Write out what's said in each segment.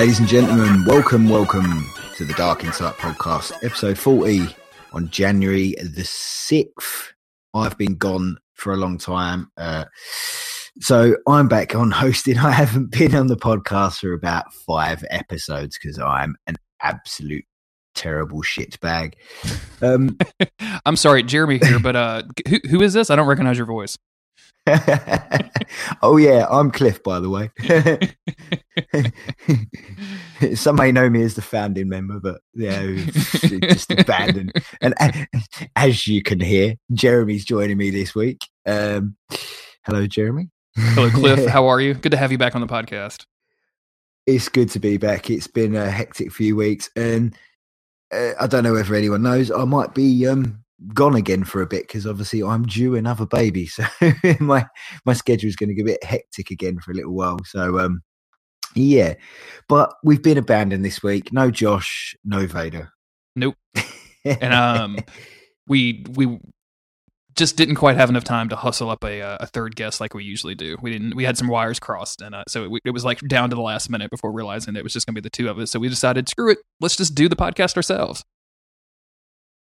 Ladies and gentlemen, welcome, welcome to the Dark Insight podcast, episode 40 on January the 6th. I've been gone for a long time. Uh, so I'm back on hosting. I haven't been on the podcast for about five episodes because I'm an absolute terrible shit bag. Um, I'm sorry, Jeremy here, but uh, who, who is this? I don't recognize your voice. oh yeah, I'm Cliff, by the way. Some may know me as the founding member, but yeah, just abandoned. And as you can hear, Jeremy's joining me this week. Um, hello, Jeremy. Hello, Cliff. How are you? Good to have you back on the podcast. It's good to be back. It's been a hectic few weeks, and uh, I don't know whether anyone knows. I might be um, gone again for a bit because obviously I'm due another baby, so my my schedule is going to get a bit hectic again for a little while. So um, yeah, but we've been abandoned this week. No Josh, no Vader. Nope. and um, we we just didn't quite have enough time to hustle up a a third guest like we usually do. We didn't. We had some wires crossed, and uh, so it, it was like down to the last minute before realizing it was just going to be the two of us. So we decided, screw it, let's just do the podcast ourselves.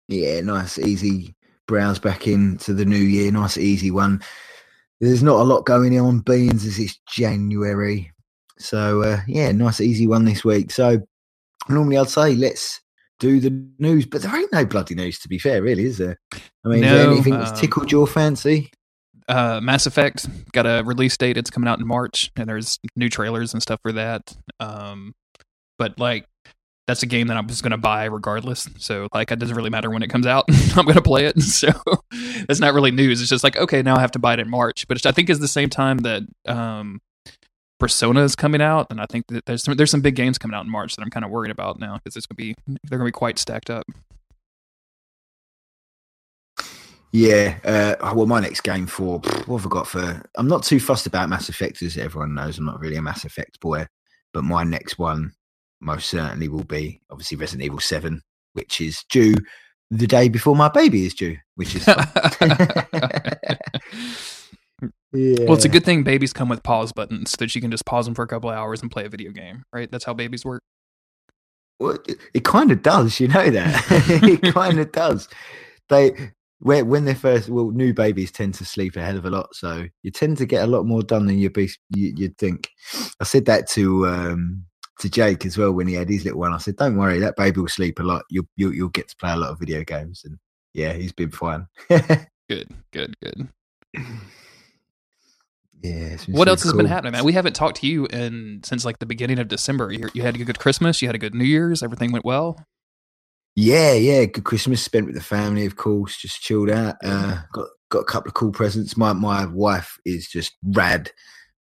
Yeah, nice, easy browse back into the new year. Nice, easy one. There's not a lot going on beans as it's January. So, uh, yeah, nice, easy one this week. So, normally I'd say let's do the news, but there ain't no bloody news to be fair, really, is there? I mean, no, anything that's um, tickled your fancy? Uh, Mass Effect got a release date. It's coming out in March, and there's new trailers and stuff for that. Um, but like that's a game that I'm just going to buy regardless. So like it doesn't really matter when it comes out. I'm going to play it. So that's not really news. It's just like okay, now I have to buy it in March. But I think it's the same time that um, Persona is coming out, and I think that there's some, there's some big games coming out in March that I'm kind of worried about now because it's going to be they're going to be quite stacked up. Yeah, uh, well, my next game for what have I got for? I'm not too fussed about Mass Effect, as everyone knows. I'm not really a Mass Effect boy, but my next one most certainly will be obviously Resident Evil 7, which is due the day before my baby is due, which is yeah. Well, it's a good thing babies come with pause buttons so that you can just pause them for a couple of hours and play a video game, right? That's how babies work. Well, it, it kind of does, you know that. it kind of does. They where when they're first well, new babies tend to sleep a hell of a lot, so you tend to get a lot more done than you'd be you, would think. I said that to um, to Jake as well when he had his little one. I said, "Don't worry, that baby will sleep a lot. You'll you'll, you'll get to play a lot of video games." And yeah, he's been fine. good, good, good. Yeah. What else cool. has been happening, man? We haven't talked to you in since like the beginning of December. You, you had a good Christmas. You had a good New Year's. Everything went well. Yeah, yeah. Good Christmas spent with the family, of course. Just chilled out. Uh, got got a couple of cool presents. My my wife is just rad,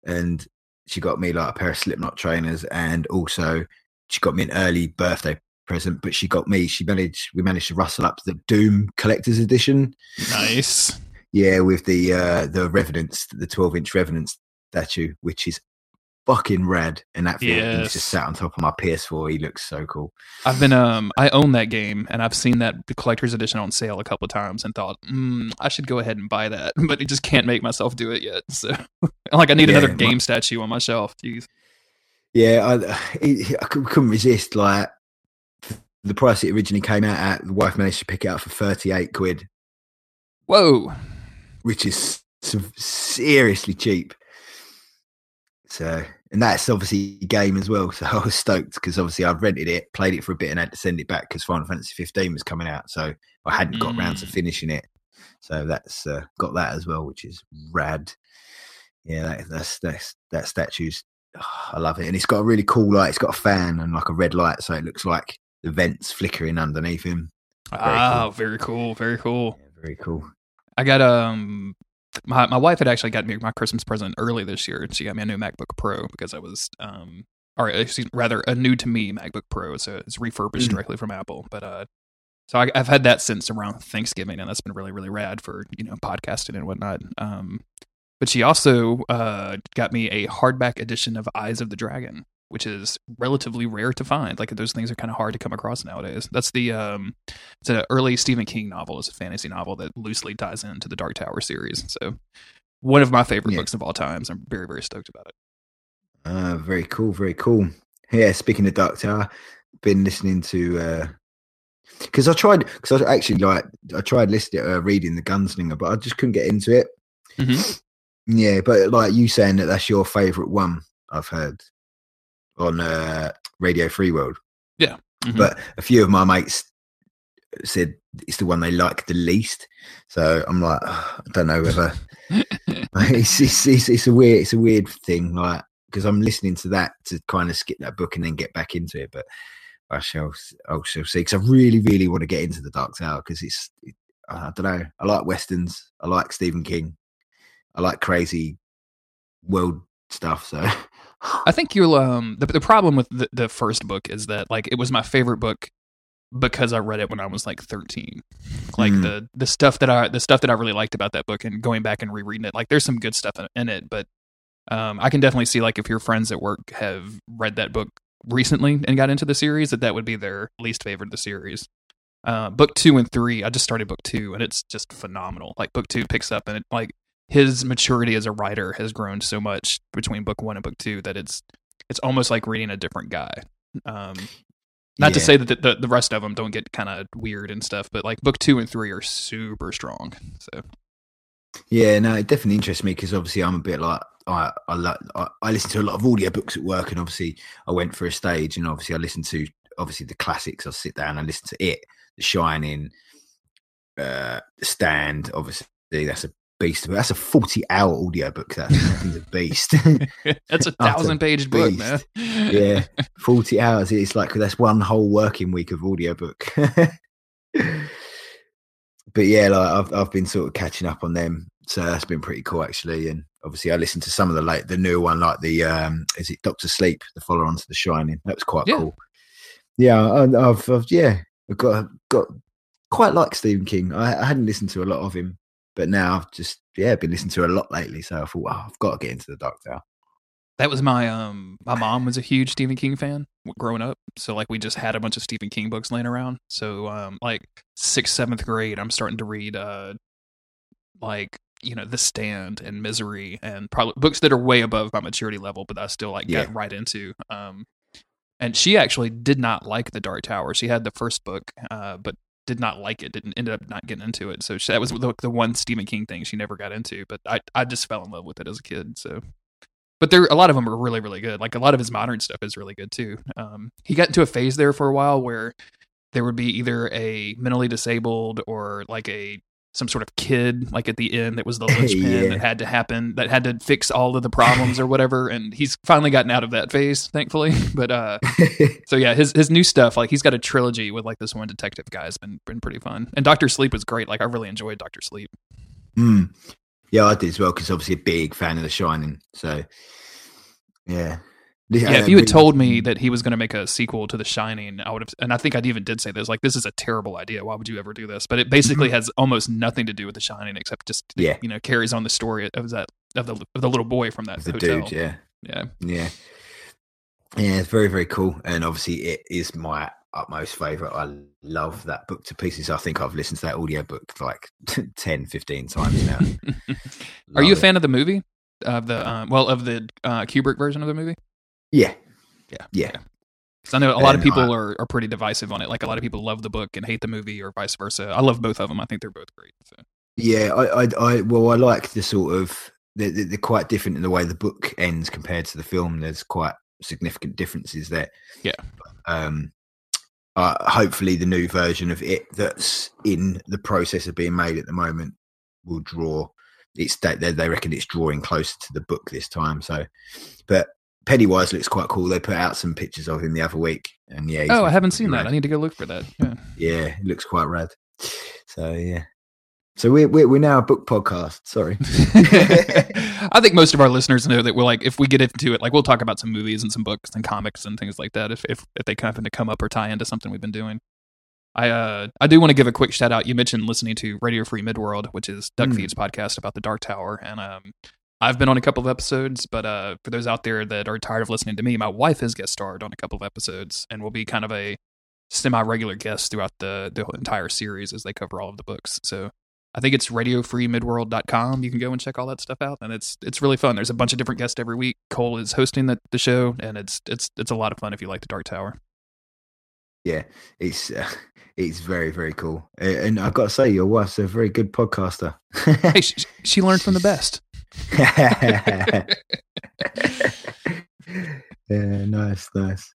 and she got me like a pair of Slipknot trainers, and also she got me an early birthday present. But she got me. She managed. We managed to rustle up the Doom Collector's Edition. Nice. Yeah, with the uh the Revenants, the twelve inch Revenant statue, which is fucking red and that feels yes. just sat on top of my PS4 he looks so cool. I've been um I own that game and I've seen that collector's edition on sale a couple of times and thought mm, I should go ahead and buy that but I just can't make myself do it yet so. Like I need yeah, another game my, statue on my shelf jeez. Yeah I, I couldn't resist like the price it originally came out at the wife managed to pick it up for 38 quid. Whoa. Which is seriously cheap so, and that's obviously game as well. So I was stoked because obviously I've rented it, played it for a bit, and had to send it back because Final Fantasy 15 was coming out. So I hadn't got mm. round to mm. finishing it. So that's uh, got that as well, which is rad. Yeah, that, that's that's that statue's. Oh, I love it, and it's got a really cool light. It's got a fan and like a red light, so it looks like the vents flickering underneath him. Very ah, cool. very cool, very cool. Yeah, very cool. I got um my my wife had actually got me my Christmas present early this year. And she got me a new MacBook Pro because I was um or excuse, rather a new to me MacBook Pro. So it's refurbished Mm. directly from Apple. But uh, so I, I've had that since around Thanksgiving, and that's been really really rad for you know podcasting and whatnot. Um, but she also uh got me a hardback edition of Eyes of the Dragon, which is relatively rare to find. Like those things are kind of hard to come across nowadays. That's the um, it's an early Stephen King novel. It's a fantasy novel that loosely ties into the Dark Tower series. So one of my favorite Yeah. books of all times. I'm very very stoked about it. Uh, very cool, very cool. Yeah, speaking of Dark Tower, been listening to because I tried because I actually like I tried listening uh, reading the Gunslinger, but I just couldn't get into it. Mhm. Yeah, but like you saying that that's your favorite one I've heard on uh, Radio Free World, Mhm. but a few of my mates said it's the one they like the least. So I'm like, "Ugh, I don't know whether it's, it's, it's, it's a weird it's a weird thing like because i'm listening to that to kind of skip that book and then get back into it but i shall i shall see because i really really want to get into the dark tower because it's it, i don't know i like westerns i like stephen king i like crazy world stuff so I think you'll um the the problem with the, the first book is that like it was my favorite book because I read it when I was like 13. Like Mm. the the stuff that I the stuff that I really liked about that book and going back and rereading it like there's some good stuff in, in it but um I can definitely see like if your friends at work have read that book recently and got into the series that that would be their least favorite of the series. Uh book 2 and 3 I just started book 2 and it's just phenomenal. Like book 2 picks up and it like his maturity as a writer has grown so much between book one and book two that it's it's almost like reading a different guy. Um, not to say that the, the, the rest of them don't get kind of weird and stuff, but like book two and three are super strong. So Yeah, no, it definitely interests me because obviously I'm a bit like I I, like I I listen to a lot of audiobooks at work, and obviously I went for a stage, and obviously I listen to obviously the classics. I sit down and listen to it, The Shining, uh, The Stand. Obviously, that's a beast. That's a forty-hour audiobook. That thing's a beast. that's a thousand page book, man. yeah, forty hours. It's like that's one whole working week of audiobook. but yeah, like I've I've been sort of catching up on them, so that's been pretty cool actually. And obviously, I listened to some of the late the newer one, like the um, is it Doctor Sleep, the follow on to The Shining. That was quite Yeah. cool. Yeah, I've, I've yeah, I've got got quite like Stephen King. I, I hadn't listened to a lot of him, but now I've just yeah been listening to a lot lately. So I thought, wow, I've got to get into the Dark Tower. That was my um my mom was a huge Stephen King fan growing up. So like we just had a bunch of Stephen King books laying around. So um like sixth, seventh grade, I'm starting to read uh like you know The Stand and Misery and probably books that are way above my maturity level, but I still like Yeah. get right into. Um and she actually did not like the Dark Tower. She had the first book, uh, but did not like it. Didn't ended up not getting into it. So she, that was the, the one Stephen King thing she never got into. But I I just fell in love with it as a kid. So but there a lot of them are really really good like a lot of his modern stuff is really good too um, he got into a phase there for a while where there would be either a mentally disabled or like a some sort of kid like at the end that was the linchpin Yeah. that had to happen that had to fix all of the problems or whatever and he's finally gotten out of that phase thankfully but uh so yeah his his new stuff like he's got a trilogy with like this one detective guy has been been pretty fun and dr sleep was great like i really enjoyed dr sleep Mm. Yeah, I did as well because obviously a big fan of The Shining. So yeah, Yeah, if you had told me that he was going to make a sequel to The Shining, I would have, and I think I even did say this, like, this is a terrible idea. Why would you ever do this? But it basically has almost nothing to do with The Shining, except just, Yeah. you know, carries on the story of that of the of the little boy from that the hotel. dude, yeah, yeah, yeah, yeah, it's very very cool, and obviously it is my utmost favorite. I love that book to pieces. I think I've listened to that audiobook like 10, 15 times now. Are you a Love it. fan of the movie? Of the um, well, of the uh, Kubrick version of the movie? Yeah, Yeah. yeah. 'Cause I know a lot of people I- are, are pretty divisive on it. Like a lot of people love the book and hate the movie, or vice versa. I love both of them. I think they're both great. So. Yeah, I, I, I, well, I like the sort of they're, they're quite different in the way the book ends compared to the film. There's quite significant differences there. Yeah. Um, uh, hopefully, the new version of it that's in the process of being made at the moment will draw. It's they, they reckon it's drawing closer to the book this time. So, but Pennywise looks quite cool. They put out some pictures of him the other week, and yeah. Oh, I haven't seen that. I need to go look for that. Yeah. Yeah, it looks quite rad. So yeah, So we're, we're we're now a book podcast. Sorry. I think most of our listeners know that we're like, if we get into it, like we'll talk about some movies and some books and comics and things like that. If if if they happen to come up or tie into something we've been doing. I uh I do want to give a quick shout out. You mentioned listening to Radio Free Midworld, which is Duck Mm. Feed's podcast about the Dark Tower, and um I've been on a couple of episodes, but uh for those out there that are tired of listening to me, my wife has guest starred on a couple of episodes and will be kind of a semi regular guest throughout the the entire series as they cover all of the books. So I think it's radiofreemidworld.com. You can go and check all that stuff out, and it's it's really fun. There's a bunch of different guests every week. Cole is hosting the, the show, and it's it's it's a lot of fun if you like the Dark Tower. yeah, it's uh, it's very very cool. And I've got to say, your wife's a very good podcaster. Hey, she, she learned from the best. yeah, nice, nice.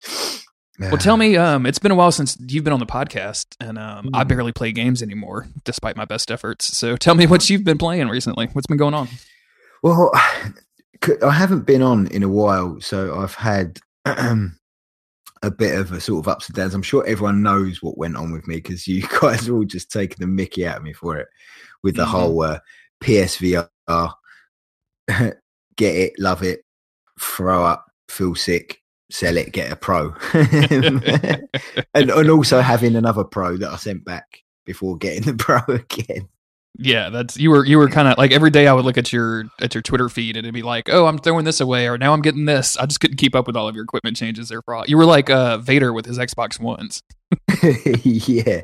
Well, tell me, um, it's been a while since you've been on the podcast, and um, I Mm. barely play games anymore, despite my best efforts. So, tell me what you've been playing recently. What's been going on? Well, I haven't been on in a while, so I've had a bit of a sort of ups and downs. I'm sure everyone knows what went on with me because you guys are all just taking the mickey out of me for it with the Mhm. whole uh, PSVR. get it, love it, throw up, feel sick, sell it, get a pro, and, and also having another pro that I sent back before getting the pro again. Yeah, that's you were you were kind of like every day I would look at your at your Twitter feed and it'd be like, oh, I'm throwing this away, or now I'm getting this. I just couldn't keep up with all of your equipment changes there. For all. You were like uh, Vader with his Xbox Ones. yeah,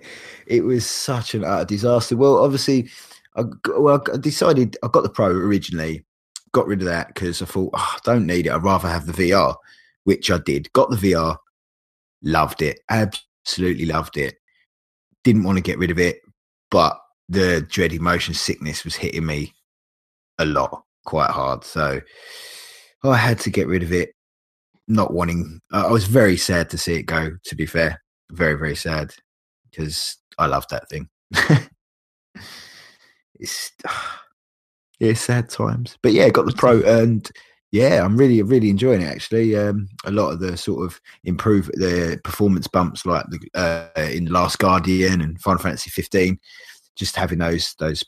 it was such an utter disaster. Well, obviously, I, well, I decided I got the Pro originally, got rid of that because I thought oh, I don't need it. I'd rather have the VR, which I did. Got the VR, loved it, absolutely loved it. Didn't want to get rid of it, but the dreaded motion sickness was hitting me a lot, quite hard. So I had to get rid of it. Not wanting, I was very sad to see it go. To be fair, very very sad because I loved that thing. it's ah, yeah, sad times. But yeah, got the pro and yeah, I'm really really enjoying it actually. Um, a lot of the sort of improve the performance bumps like the uh, in Last Guardian and Final Fantasy 15, just having those those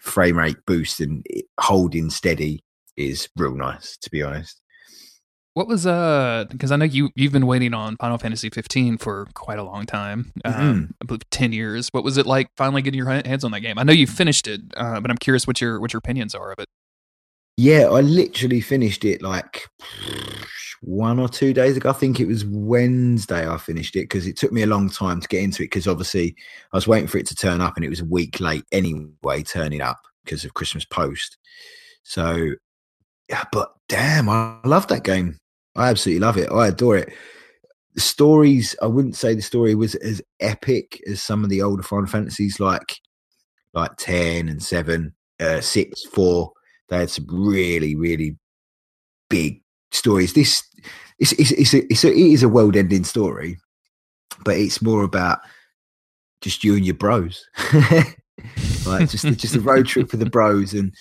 frame rate boosts and holding steady is real nice to be honest. What was uh? Because I know you you've been waiting on Final Fantasy 15 for quite a long time. Um, I believe 10 years. What was it like finally getting your hands on that game? I know you finished it, uh, but I'm curious what your what your opinions are of it. Yeah, I literally finished it like one or two days ago. I think it was Wednesday I finished it because it took me a long time to get into it because obviously I was waiting for it to turn up and it was a week late anyway, turning up because of Christmas Post. So, yeah, but damn, I love that game. I absolutely love it. I adore it. The stories, I wouldn't say the story was as epic as some of the older Final Fantasies like like 10 and 7, uh, 6, 4 they had some really, really big stories. This it's it's it's a, it's a, it is a world ending story, but it's more about just you and your bros, like just just a road trip with the bros and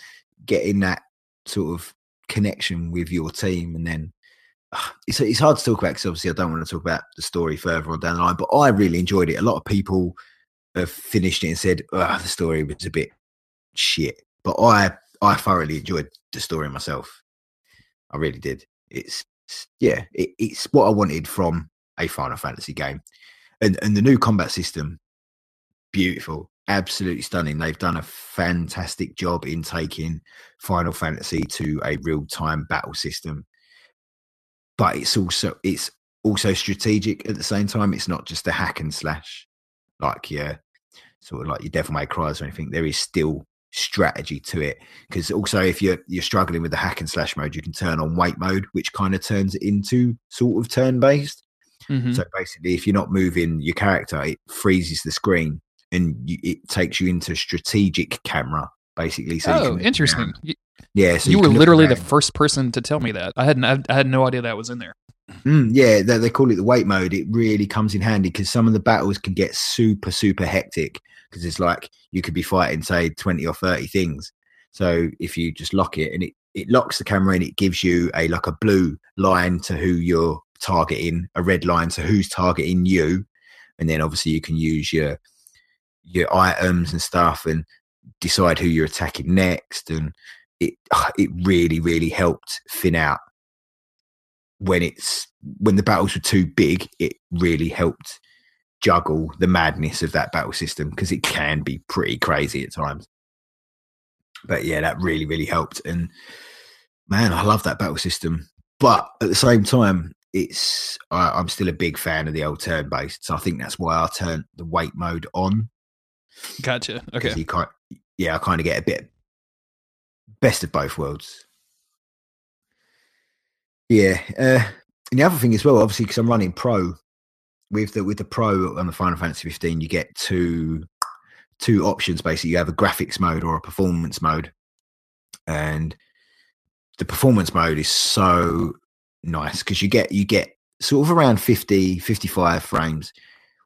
getting that sort of connection with your team, and then. It's, it's hard to talk about because obviously I don't want to talk about the story further on down the line, but I really enjoyed it. A lot of people have finished it and said, oh, the story was a bit shit. But I I thoroughly enjoyed the story myself. I really did. It's yeah, it, it's what I wanted from a Final Fantasy game, and and the new combat system, beautiful, absolutely stunning. They've done a fantastic job in taking Final Fantasy to a real time battle system, but it's also it's also strategic at the same time. It's not just a hack and slash like yeah, sort of like your Devil May Cries or anything. There is still strategy to it because also if you're you're struggling with the hack and slash mode you can turn on wait mode which kind of turns it into sort of turn based Mhm. so basically if you're not moving your character it freezes the screen and you, it takes you into strategic camera basically so oh, interesting. You, yeah so you were literally the first person to tell me that. I hadn't. I had no idea that was in there. Mm, yeah, they, they call it the wait mode. It really comes in handy because some of the battles can get super, super hectic because it's like you could be fighting, say, 20 or 30 things. So if you just lock it and it, it locks the camera and it gives you a like a blue line to who you're targeting, a red line to who's targeting you. And then obviously you can use your your items and stuff and decide who you're attacking next, and it it really really helped thin out when it's when the battles were too big. It really helped juggle the madness of that battle system because it can be pretty crazy at times. But yeah, that really really helped, and man, I love that battle system. But at the same time, it's I, am still a big fan of the old turn based, so I think that's why I turned the wait mode on. Gotcha. Okay. You can't, yeah, I kind of get a bit best of both worlds. Yeah, uh, and the other thing as well, obviously, because I'm running pro with the with the pro on the Final Fantasy 15, you get two two options. Basically, you have a graphics mode or a performance mode, and the performance mode is so nice because you get you get sort of around 50 55 frames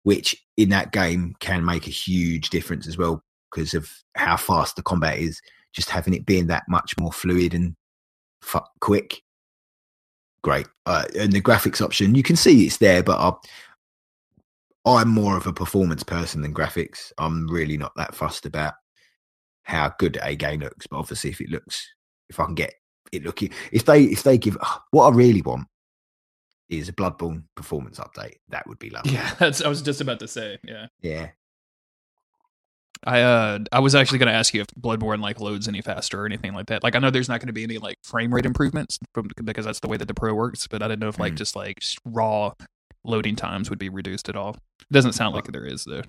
which in that game can make a huge difference as well because of how fast the combat is just having it being that much more fluid and fu- quick great uh, and the graphics option you can see it's there but I, i'm more of a performance person than graphics i'm really not that fussed about how good a game looks but obviously if it looks if i can get it looking if they if they give what I really want is a Bloodborne performance update. That would be lovely. Yeah, that's I was just about to say. Yeah, yeah. I uh I was actually going to ask you if Bloodborne like loads any faster or anything like that. Like I know there's not going to be any like frame rate improvements from because that's the way that the Pro works, but I didn't know if like mm. just like raw loading times would be reduced at all. It doesn't sound like there is though.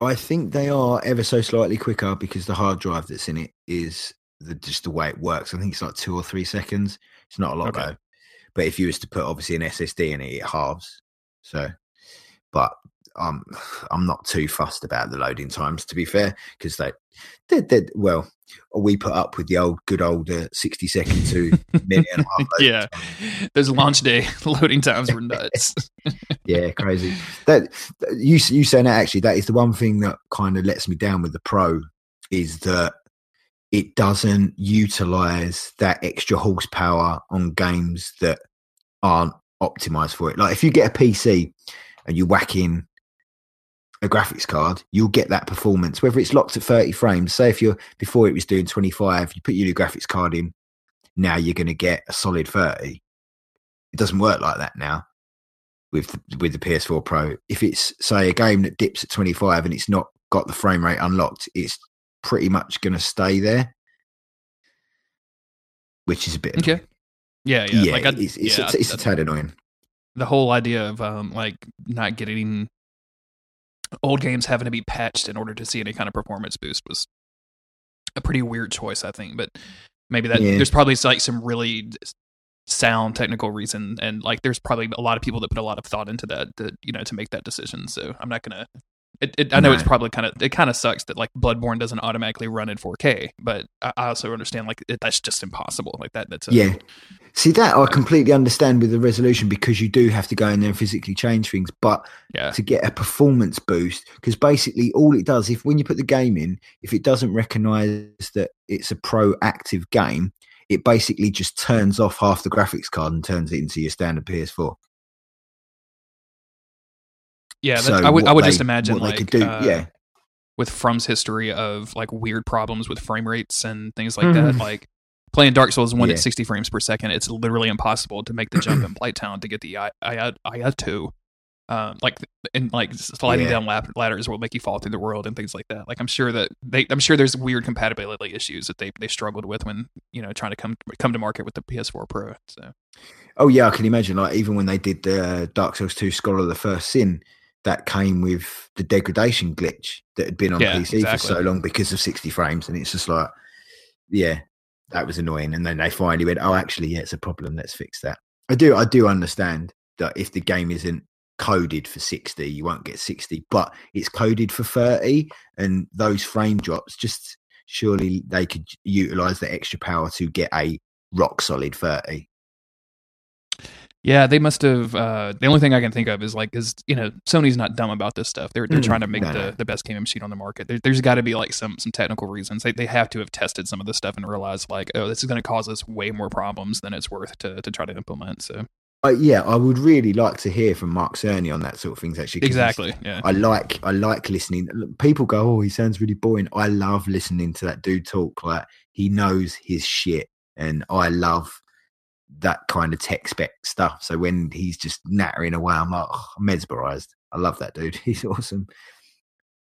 I think they are ever so slightly quicker because the hard drive that's in it is the just the way it works. I think it's like two or three seconds. It's not a lot okay. though. But if you was to put obviously an SSD in it, it halves. So, but um, I'm not too fussed about the loading times to be fair, because they, they, well, we put up with the old good old uh, 60 second to million. yeah, those launch day loading times were nuts. yeah, crazy. That you you saying that actually that is the one thing that kind of lets me down with the pro is that it doesn't utilize that extra horsepower on games that aren't optimized for it. Like if you get a PC and you whack in a graphics card, you'll get that performance, whether it's locked at 30 frames. Say if you're before it was doing 25, you put your new graphics card in, now you're going to get a solid 30. It doesn't work like that now with the, with the PS4 Pro. If it's say a game that dips at 25 and it's not got the frame rate unlocked, it's pretty much going to stay there, which is a bit annoying. okay. Yeah, yeah, yeah. Like I, it's it's, yeah, it's, it's a tad annoying. The whole idea of um like not getting old games having to be patched in order to see any kind of performance boost was a pretty weird choice, I think. But maybe that yeah. there's probably like some really sound technical reason and like there's probably a lot of people that put a lot of thought into that that you know to make that decision so i'm not gonna it, it, I know it's probably kind of it kind of sucks that like Bloodborne doesn't automatically run in 4K, but I, I also understand like it, that's just impossible. Like that, that's a, yeah. See that I completely understand with the resolution because you do have to go in there and physically change things, but yeah. to get a performance boost, because basically all it does, if when you put the game in, if it doesn't recognize that it's a pro active game, it basically just turns off half the graphics card and turns it into your standard PS4. Yeah, so I would I would they, just imagine like uh, yeah, with From's history of like weird problems with frame rates and things like mm-hmm. that, like playing Dark Souls one yeah. at sixty frames per second, it's literally impossible to make the jump in Blighttown to get the I I I two. Um, like and like sliding yeah. down ladders will make you fall through the world and things like that. Like I'm sure that they, I'm sure there's weird compatibility issues that they they struggled with when you know trying to come come to market with the PS4 Pro. So, oh yeah, I can imagine. Like even when they did the Dark Souls 2 Scholar of the First Sin, that came with the degradation glitch that had been on yeah, PC exactly. for so long because of 60 frames. And it's just like, yeah, that was annoying. And then they finally went, oh, actually, yeah, it's a problem. Let's fix that. I do, I do understand that if the game isn't coded for 60, you won't get 60, but it's coded for 30. And those frame drops, just surely they could utilize the extra power to get a rock solid 30. Yeah, they must have. Uh, the only thing I can think of is like, is you know, Sony's not dumb about this stuff. They're they're mm, trying to make the, the best gaming machine on the market. There, has got to be like some some technical reasons. They they have to have tested some of this stuff and realized like, oh, this is going to cause us way more problems than it's worth to to try to implement. So I, yeah, I would really like to hear from Mark Cerny on that sort of things. Actually, Exactly. Yeah. I like I like listening. People go, "Oh, he sounds really boring." I love listening to that dude talk. Like he knows his shit, and I love that kind of tech spec stuff. So when he's just nattering away, I'm like oh, I'm mesmerized. I love that dude. He's awesome.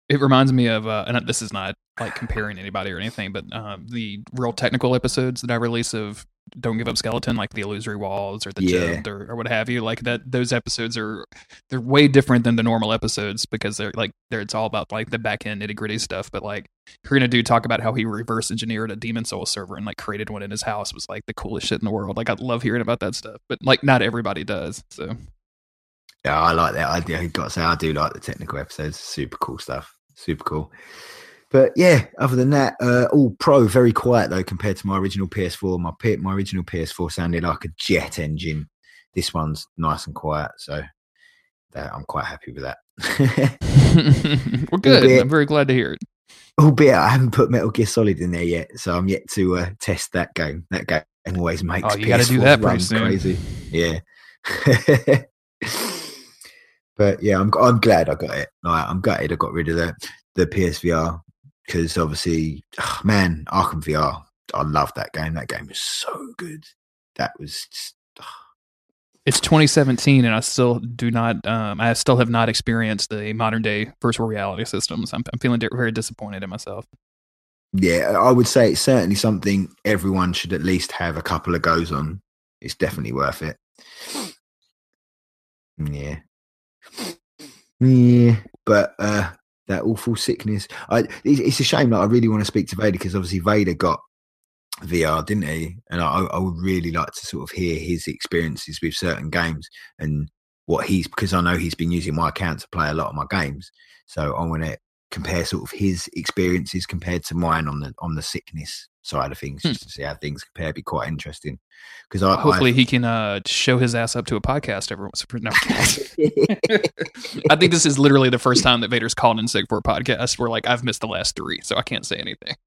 It reminds me of, uh, and this is not like comparing anybody or anything, but um, the real technical episodes that I release of "Don't Give Up Skeleton," like the Illusory Walls or the Yeah. Or, or what have you. Like that, those episodes are they're way different than the normal episodes because they're like they're it's all about like the back end nitty gritty stuff. But like hearing a dude talk about how he reverse engineered a Demon Soul server and like created one in his house was like the coolest shit in the world. Like I love hearing about that stuff, but like not everybody does. So Yeah, I like that. I, I got to say, I do like the technical episodes. Super cool stuff. Super cool. But yeah, other than that, uh, all pro, very quiet though compared to my original PS4. My my original PS4 sounded like a jet engine. This one's nice and quiet, so that, I'm quite happy with that. we're good. Albeit- I'm very glad to hear it. Albeit I haven't put Metal Gear Solid in there yet, so I'm yet to uh, test that game. That game always makes Oh, you gotta do PS4 that pretty run soon. crazy. Yeah. but yeah, I'm I'm glad I got it. Like, I'm gutted I got rid of the the PSVR because obviously, man, Arkham VR. I love that game. That game was so good. That was just, It's 2017, and I still do not. Um, I still have not experienced the modern day virtual reality systems. I'm, I'm feeling very disappointed in myself. yeah. I would say it's certainly something everyone should at least have a couple of goes on. It's definitely worth it. Yeah. Yeah. But uh that awful sickness. I it's, it's a shame that I really want to speak to Vader because obviously Vader got VR, didn't he? And I, I would really like to sort of hear his experiences with certain games and what he's because I know he's been using my account to play a lot of my games. So I want to compare sort of his experiences compared to mine on the on the sickness side of things, Hmm. just to see how things compare. Be quite interesting because I Hopefully, he can uh, show his ass up to a podcast every once. No. I think this is literally the first time that Vader's called in sick for a podcast. Where like I've missed the last three, so I can't say anything.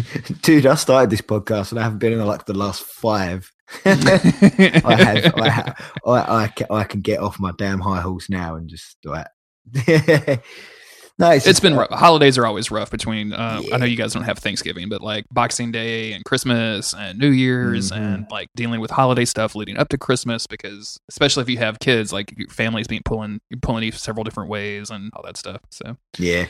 Dude, I started this podcast and I haven't been in like the last five. I have, I, have, I, I, I can get off my damn high horse now and just do like. No, It's been rough. Holidays are always rough between. Uh, I know you guys don't have Thanksgiving, but like Boxing Day and Christmas and New Year's Mhm. and like dealing with holiday stuff leading up to Christmas because especially if you have kids, like your family's being pulling pulling you several different ways and all that stuff. So Yeah,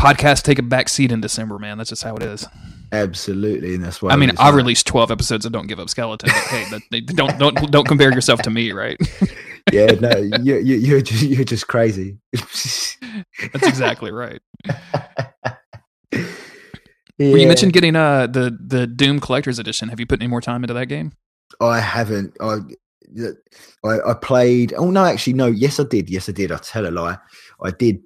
podcasts take a back seat in December, man. That's just how it is. absolutely, and that's why. I mean, I released twelve episodes of Don't Give Up Skeleton. But hey, that, don't don't don't compare yourself to me, right? Yeah, no, you, you, you're just, you're just crazy. That's exactly right. yeah. Well, you mentioned getting uh the the Doom Collector's Edition. Have you put any more time into that game? I haven't. I, I I played. Oh no, actually no. Yes, I did. Yes, I did. I tell a lie. I did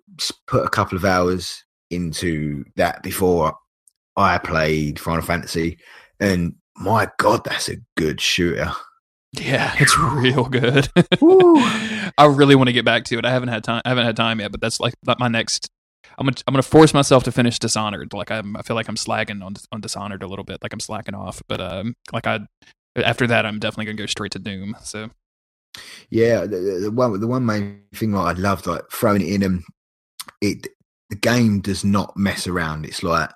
put a couple of hours into that before I played Final Fantasy, and my god, that's a good shooter. Yeah, it's real good. I really want to get back to it. I haven't had time. I haven't had time yet, but that's like my next. I'm gonna I'm gonna force myself to finish Dishonored. Like I'm, I feel like I'm slagging on on Dishonored a little bit. Like I'm slacking off. But um, like I after that, I'm definitely gonna go straight to Doom. So Yeah, the, the- one the one main thing that I loved, like throwing it in, and it the game does not mess around. It's like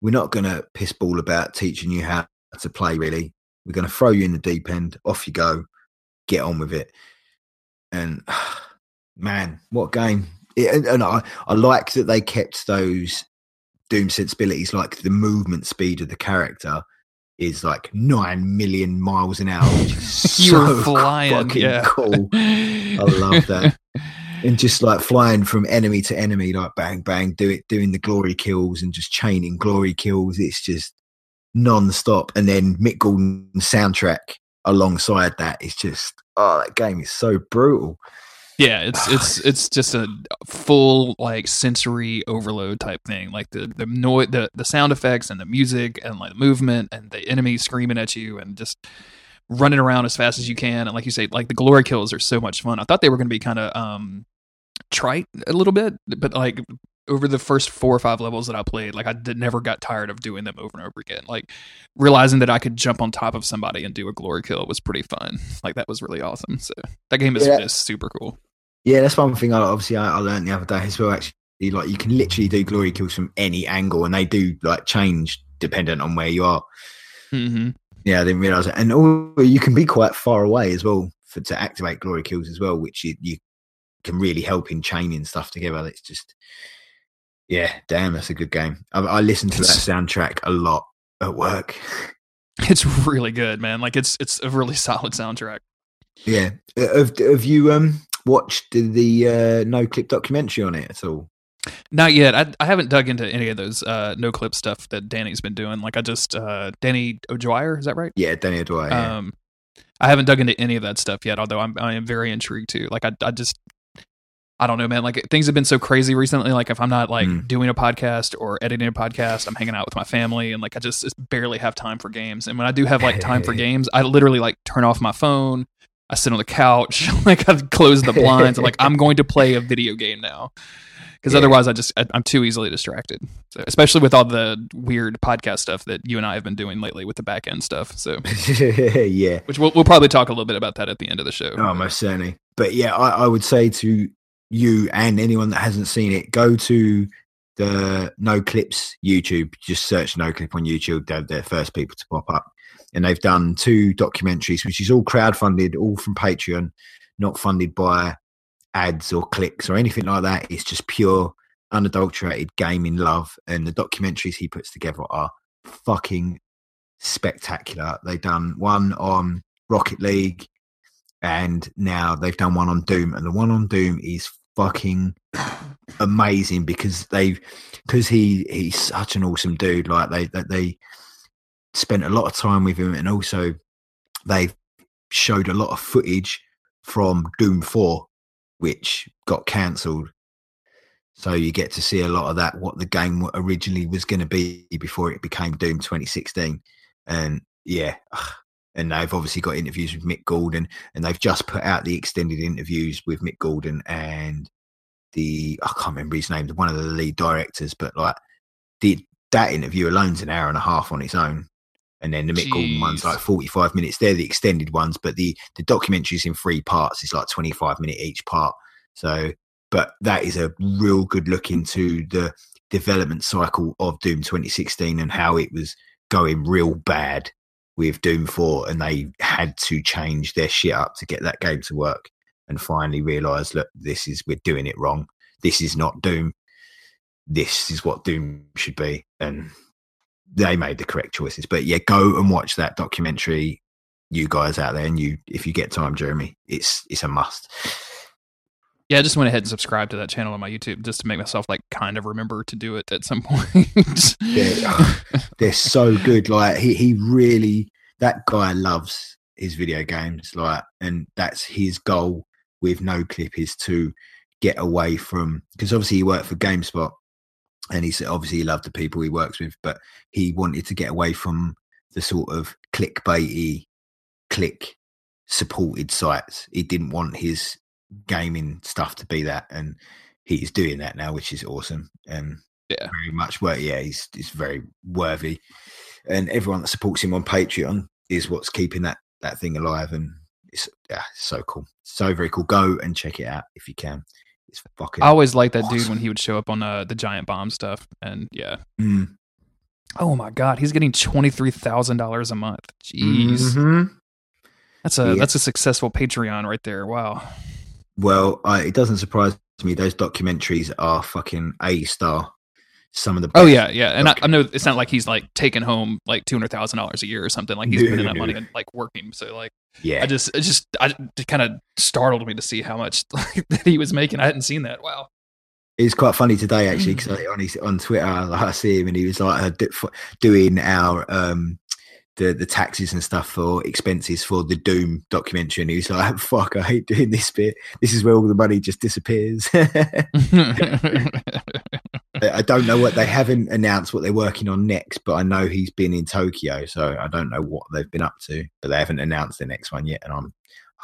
we're not gonna piss ball about teaching you how to play. Really, we're gonna throw you in the deep end. Off you go, get on with it. And man, what game! It, and, and I I like that they kept those Doom sensibilities, like the movement speed of the character. Is like nine million miles an hour, which is you so flying. fucking Yeah, cool I love that. and just like flying from enemy to enemy, like bang bang, do it, doing the glory kills and just chaining glory kills. It's just non-stop. And then Mick Gordon's soundtrack alongside that is just oh, that game is so brutal. Yeah, it's it's it's just a full like sensory overload type thing. Like the the noise, the the sound effects and the music and like the movement and the enemy screaming at you and just running around as fast as you can. And like you say, like the glory kills are so much fun. I thought they were going to be kind of um trite a little bit, but like over the first four or five levels that I played, like I did, never got tired of doing them over and over again. Like realizing that I could jump on top of somebody and do a glory kill was pretty fun. Like that was really awesome. So that game is Yeah. just super cool. Yeah, that's one thing. I obviously I, I learned the other day as well. Actually, like you can literally do glory kills from any angle, and they do like change dependent on where you are. hmm Yeah, I didn't realize it. And all, you can be quite far away as well for to activate glory kills as well, which you, you can really help in chaining stuff together. It's just, yeah, damn, that's a good game. I, I listen to that soundtrack a lot at work. It's really good, man. Like it's it's a really solid soundtrack. Yeah, Uh, have, have you um watched the, uh, no clip documentary on it at all? Not yet. I, I haven't dug into any of those uh, no clip stuff that Danny's been doing. Like I just uh, Danny O'Dwyer, is that right? Yeah, Danny O'Dwyer. Yeah. Um, I haven't dug into any of that stuff yet. Although I'm I am very intrigued too. Like I I just I don't know, man. Like things have been so crazy recently. Like if I'm not like Mm. doing a podcast or editing a podcast, I'm hanging out with my family, and like I just, just barely have time for games. And when I do have like time for games, I literally like turn off my phone. I sit on the couch, like I close the blinds. I'm like I'm going to play a video game now, because Yeah. otherwise I just I, I'm too easily distracted. So, especially with all the weird podcast stuff that you and I have been doing lately with the back end stuff. So yeah. which we'll, we'll probably talk a little bit about that at the end of the show. Oh, most certainly. But yeah, I, I would say to you and anyone that hasn't seen it, go to the No Clips YouTube. Just search No Clip on YouTube. They're the first people to pop up. And they've done two documentaries, which is all crowdfunded, all from Patreon, not funded by ads or clicks or anything like that. It's just pure, unadulterated gaming love. And the documentaries he puts together are fucking spectacular. They've done one on Rocket League, and now they've done one on Doom, and the one on Doom is fucking amazing because they because he he's such an awesome dude. Like they that they spent a lot of time with him, and also they showed a lot of footage from Doom Four, which got cancelled. So you get to see a lot of that, what the game originally was going to be before it became Doom 2016, and yeah, and they've obviously got interviews with Mick Gordon, and they've just put out the extended interviews with Mick Gordon and the I can't remember his name, one of the lead directors, but like the that interview alone's an hour and a half on its own. And then the Mick Gordon one's like 45 minutes. They're the extended ones, but the the documentary's in three parts. It's like 25 minute each part. So, but that is a real good look into the development cycle of Doom 2016 and how it was going real bad with Doom 4 and they had to change their shit up to get that game to work and finally realize look this is we're doing it wrong. This is not Doom. This is what Doom should be. And they made the correct choices. But yeah go and watch that documentary you guys out there and you if you get time Jeremy it's it's a must Yeah, I just went ahead and subscribed to that channel on my YouTube just to make myself like kind of remember to do it at some point. Yeah. Oh, they're so good. Like he, he really that guy loves his video games. Like, and that's his goal with No Clip is to get away from because obviously he worked for GameSpot, and he said obviously he loved the people he works with, but he wanted to get away from the sort of clickbaity, click supported sites. He didn't want his gaming stuff to be that, and he's doing that now, which is awesome. And Yeah. very much work. Yeah, he's he's very worthy, and everyone that supports him on Patreon is what's keeping that that thing alive. And it's yeah, so cool, so very cool. Go and check it out if you can. It's fucking. I always liked that dude when he would show up on uh, the giant bomb stuff. And yeah. Mm. Oh my god, he's getting twenty three thousand dollars a month. Jeez. Mhm. That's a Yeah. that's a successful Patreon right there. Wow. Well, I, it doesn't surprise me. Those documentaries are fucking a star. Some of the Oh yeah, yeah. And I, I know it's not like he's like taking home like two hundred thousand dollars a year or something. Like he's No, spending that money and like working. So like yeah. I just it just I kind of startled me to see how much like, that he was making. I hadn't seen that. Wow. It's quite funny today actually Mm. because on his on Twitter like, I see him and he was like uh, doing our um the the taxes and stuff for expenses for the Doom documentary and he was like fuck I hate doing this bit this is where all the money just disappears. I don't know what they haven't announced what they're working on next, but I know he's been in Tokyo, so I don't know what they've been up to, but they haven't announced the next one yet, and I'm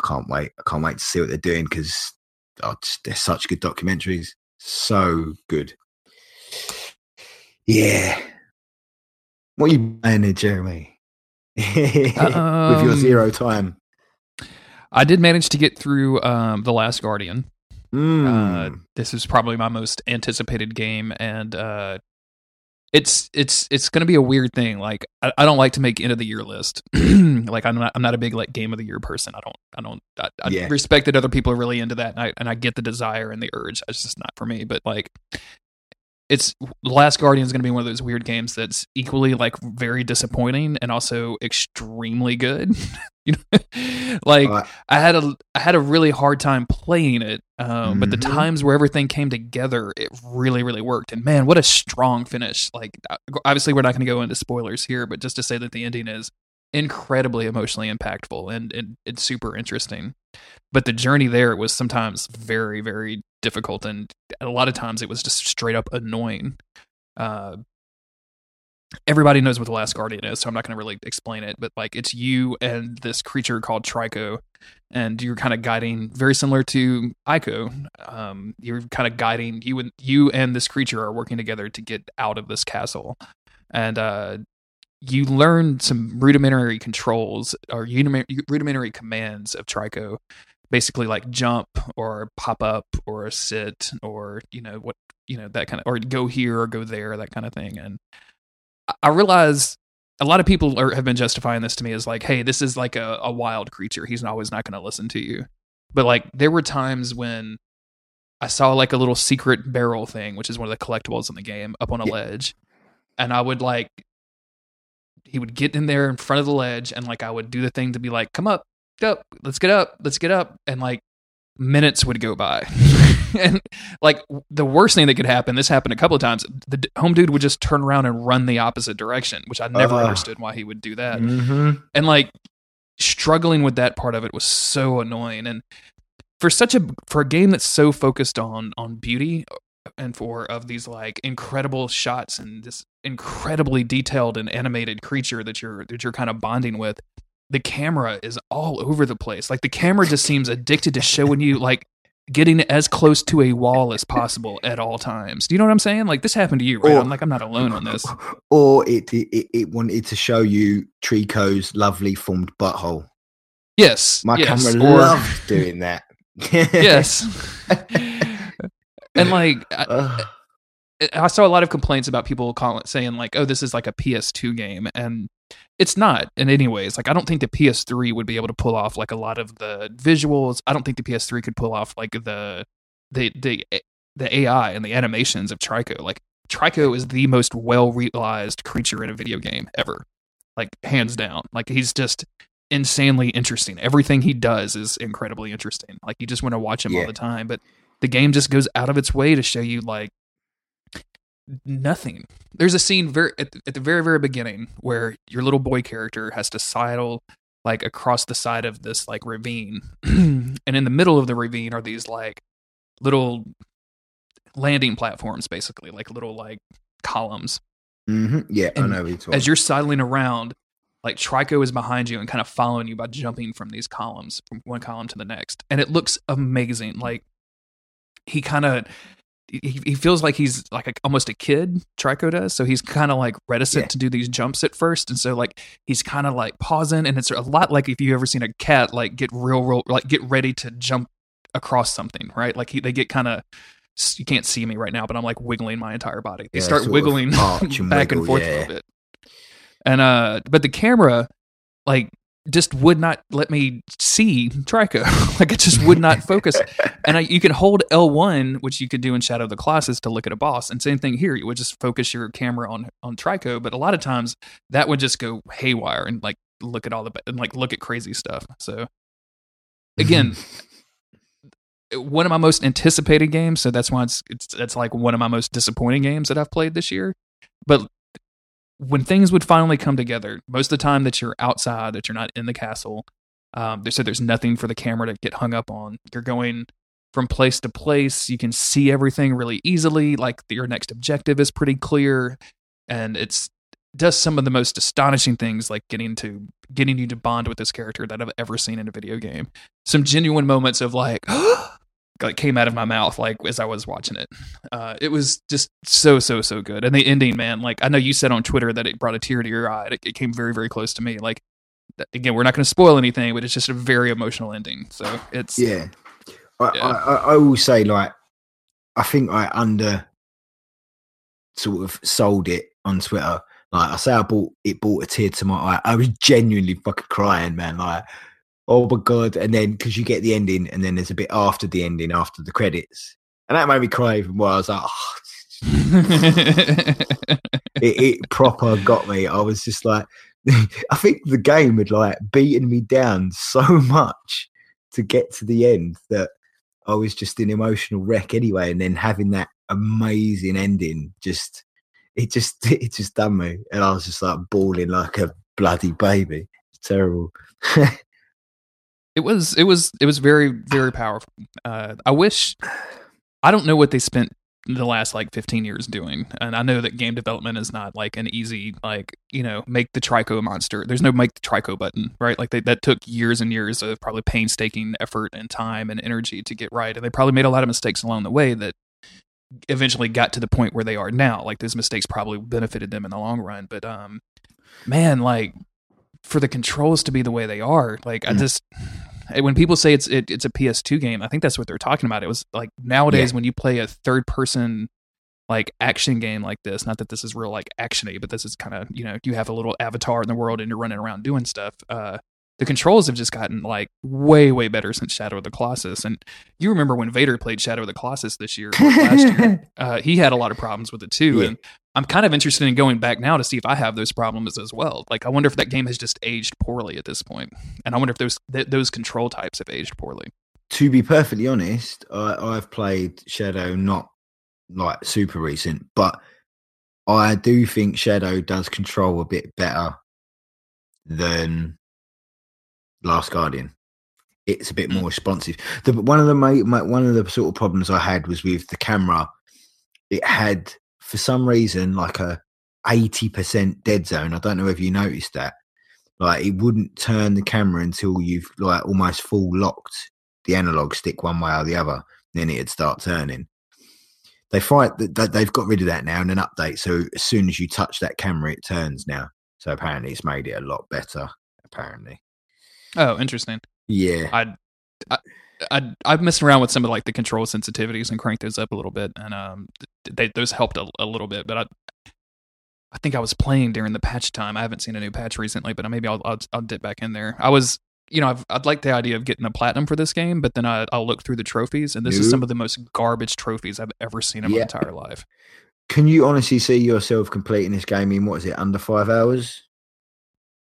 I can't wait. I can't wait to see what they're doing because oh, they're such good documentaries, so good. Yeah. What are you playing there, Jeremy? With your Um, zero time. I did manage to get through um, The Last Guardian. Mm. Uh, this is probably my most anticipated game, and uh, it's it's it's going to be a weird thing. Like I, I don't like to make end of the year list. like I'm not I'm not a big like game of the year person. I don't I don't I, I Yeah. respect that other people are really into that, and I and I get the desire and the urge. It's just not for me. But like. It's The Last Guardian is going to be one of those weird games that's equally like very disappointing and also extremely good. you know, like Alright. I had a I had a really hard time playing it, um, but the Mhm. times where everything came together, it really really worked. And man, what a strong finish! Like uh, obviously we're not going to go into spoilers here, but just to say that the ending is incredibly emotionally impactful and, and it's super interesting. But the journey there was sometimes very very difficult, and a lot of times it was just straight up annoying. Uh, everybody knows what the last guardian is so i'm not going to really explain it but like it's you and this creature called trico and you're kind of guiding very similar to Ico. Um, you're kind of guiding you and you and this creature are working together to get out of this castle, and uh, you learn some rudimentary controls or rudimentary commands of Trico, basically like jump or pop up or sit or you know what you know that kind of or go here or go there that kind of thing. And I- realize a lot of people are, have been justifying this to me as like, hey, this is like a, a wild creature. He's always not going to listen to you. But like, there were times when I saw like a little secret barrel thing, which is one of the collectibles in the game, up on a Yeah. ledge, and I would like, he would get in there in front of the ledge, and like I would do the thing to be like, come up, up, let's get up, let's get up, and like minutes would go by. and like the worst thing that could happen, this happened a couple of times. The d- home dude would just turn around and run the opposite direction, which I never Ugh. understood why he would do that. Mhm. And like struggling with that part of it was so annoying. And for such a for a game that's so focused on on beauty and for of these like incredible shots and this incredibly detailed and animated creature that you're that you're kind of bonding with the camera is all over the place. Like the camera just seems addicted to showing you like getting as close to a wall as possible at all times. Do you know what i'm saying? Like this happened to you right? Or- i'm like i'm not alone on this. Or it, it it wanted to show you Trico's lovely formed butthole. yes My yes, camera or- loved doing that. yes. And like I, I saw a lot of complaints about people calling saying like, "Oh, this is like a PS2 game," and it's not in any ways. Like, I don't think the PS3 would be able to pull off like a lot of the visuals. I don't think the PS3 could pull off like the the the the AI and the animations of Trico. Like, Trico is the most well realized creature in a video game ever, like hands down. Like, he's just insanely interesting. Everything he does is incredibly interesting. Like, you just want to watch him all the time. But the game just goes out of its way to show you like nothing. There's a scene very at, the- at the very very beginning where your little boy character has to sidle like across the side of this like ravine, and in the middle of the ravine are these like little landing platforms, basically like little like columns. Mm-hmm. Yeah, I know. As you're sidling around, like Trico is behind you and kind of following you by jumping from these columns from one column to the next, and it looks amazing. Like he kind of he, he feels like he's like a, almost a kid trico does. So he's kind of like reticent Yeah. to do these jumps at first. And so like he's kind of like pausing. And it's a lot like if you've ever seen a cat like get real real like get ready to jump across something right? Like he, they get kind of you can't see me right now but i'm like wiggling my entire body. They Yeah, start wiggling and back and wiggle, forth a little bit. And uh but the camera like just would not let me see Trico. like it just would not focus. And I, you can hold L1, which you could do in Shadow of the Colossus to look at a boss. And same thing here. You would just focus your camera on on Trico, but a lot of times that would just go haywire and like look at all the and like look at crazy stuff. So again, one of my most anticipated games. So that's why it's it's that's like one of my most disappointing games that I've played this year. But when things would finally come together, most of the time that you're outside, that you're not in the castle, um, they said there's nothing for the camera to get hung up on. You're going from place to place. You can see everything really easily. Like your next objective is pretty clear, and it's does some of the most astonishing things, like getting to getting you to bond with this character that I've ever seen in a video game. Some genuine moments of like, like came out of my mouth like as I was watching it. Uh, it was just so so so good, and the ending, man. Like I know you said on Twitter that it brought a tear to your eye. It, it came very very close to me. Like again, we're not going to spoil anything, but it's just a very emotional ending. So it's yeah. I, yeah. I, I, I will say like I think I under sort of sold it on Twitter. Like I say, I bought it brought a tear to my eye. I was genuinely fucking crying, man. Like oh my god! And then because you get the ending, and then there's a bit after the ending, after the credits, and that made me cry even more. I was like, oh. it, it proper got me. I was just like, I think the game had like beaten me down so much to get to the end that I was just an emotional wreck anyway. And then having that amazing ending, just it just it just done me, and I was just like bawling like a bloody baby. It's terrible. It was it was it was very very powerful. Uh, I wish I don't know what they spent the last like 15 years doing, and I know that game development is not like an easy like you know make the trico monster. There's no make the trico button, right? Like they, that took years and years of probably painstaking effort and time and energy to get right, and they probably made a lot of mistakes along the way that eventually got to the point where they are now. Like those mistakes probably benefited them in the long run, but um, man, like for the controls to be the way they are, like I mm. just when people say it's it, it's a PS2 game, I think that's what they're talking about. It was like nowadays yeah. when you play a third person like action game like this, not that this is real like actiony, but this is kind of you know you have a little avatar in the world and you're running around doing stuff. Uh, the controls have just gotten like way way better since Shadow of the Colossus. And you remember when Vader played Shadow of the Colossus this year, last year, uh, he had a lot of problems with it too. Yeah. And I'm kind of interested in going back now to see if I have those problems as well. Like I wonder if that game has just aged poorly at this point, and I wonder if those th- those control types have aged poorly. To be perfectly honest, I, I've played Shadow not like super recent, but I do think Shadow does control a bit better than Last Guardian. It's a bit mm. more responsive. The, one of the my, my, one of the sort of problems I had was with the camera. It had for some reason like a eighty percent dead zone. I don't know if you noticed that. Like it wouldn't turn the camera until you've like almost full locked the analog stick one way or the other. Then it'd start turning. They fight that they've got rid of that now in an update. So as soon as you touch that camera, it turns now. So apparently, it's made it a lot better. Apparently. Oh, interesting. Yeah. I, I I I've messed around with some of like the control sensitivities and cranked those up a little bit, and um, they those helped a, a little bit. But I I think I was playing during the patch time. I haven't seen a new patch recently, but maybe I'll I'll, I'll dip back in there. I was you know, i would like the idea of getting a platinum for this game, but then I, will look through the trophies, and this is some of the most garbage trophies I've ever seen in yeah. my entire life. Can you honestly see yourself completing this game in what is it under five hours?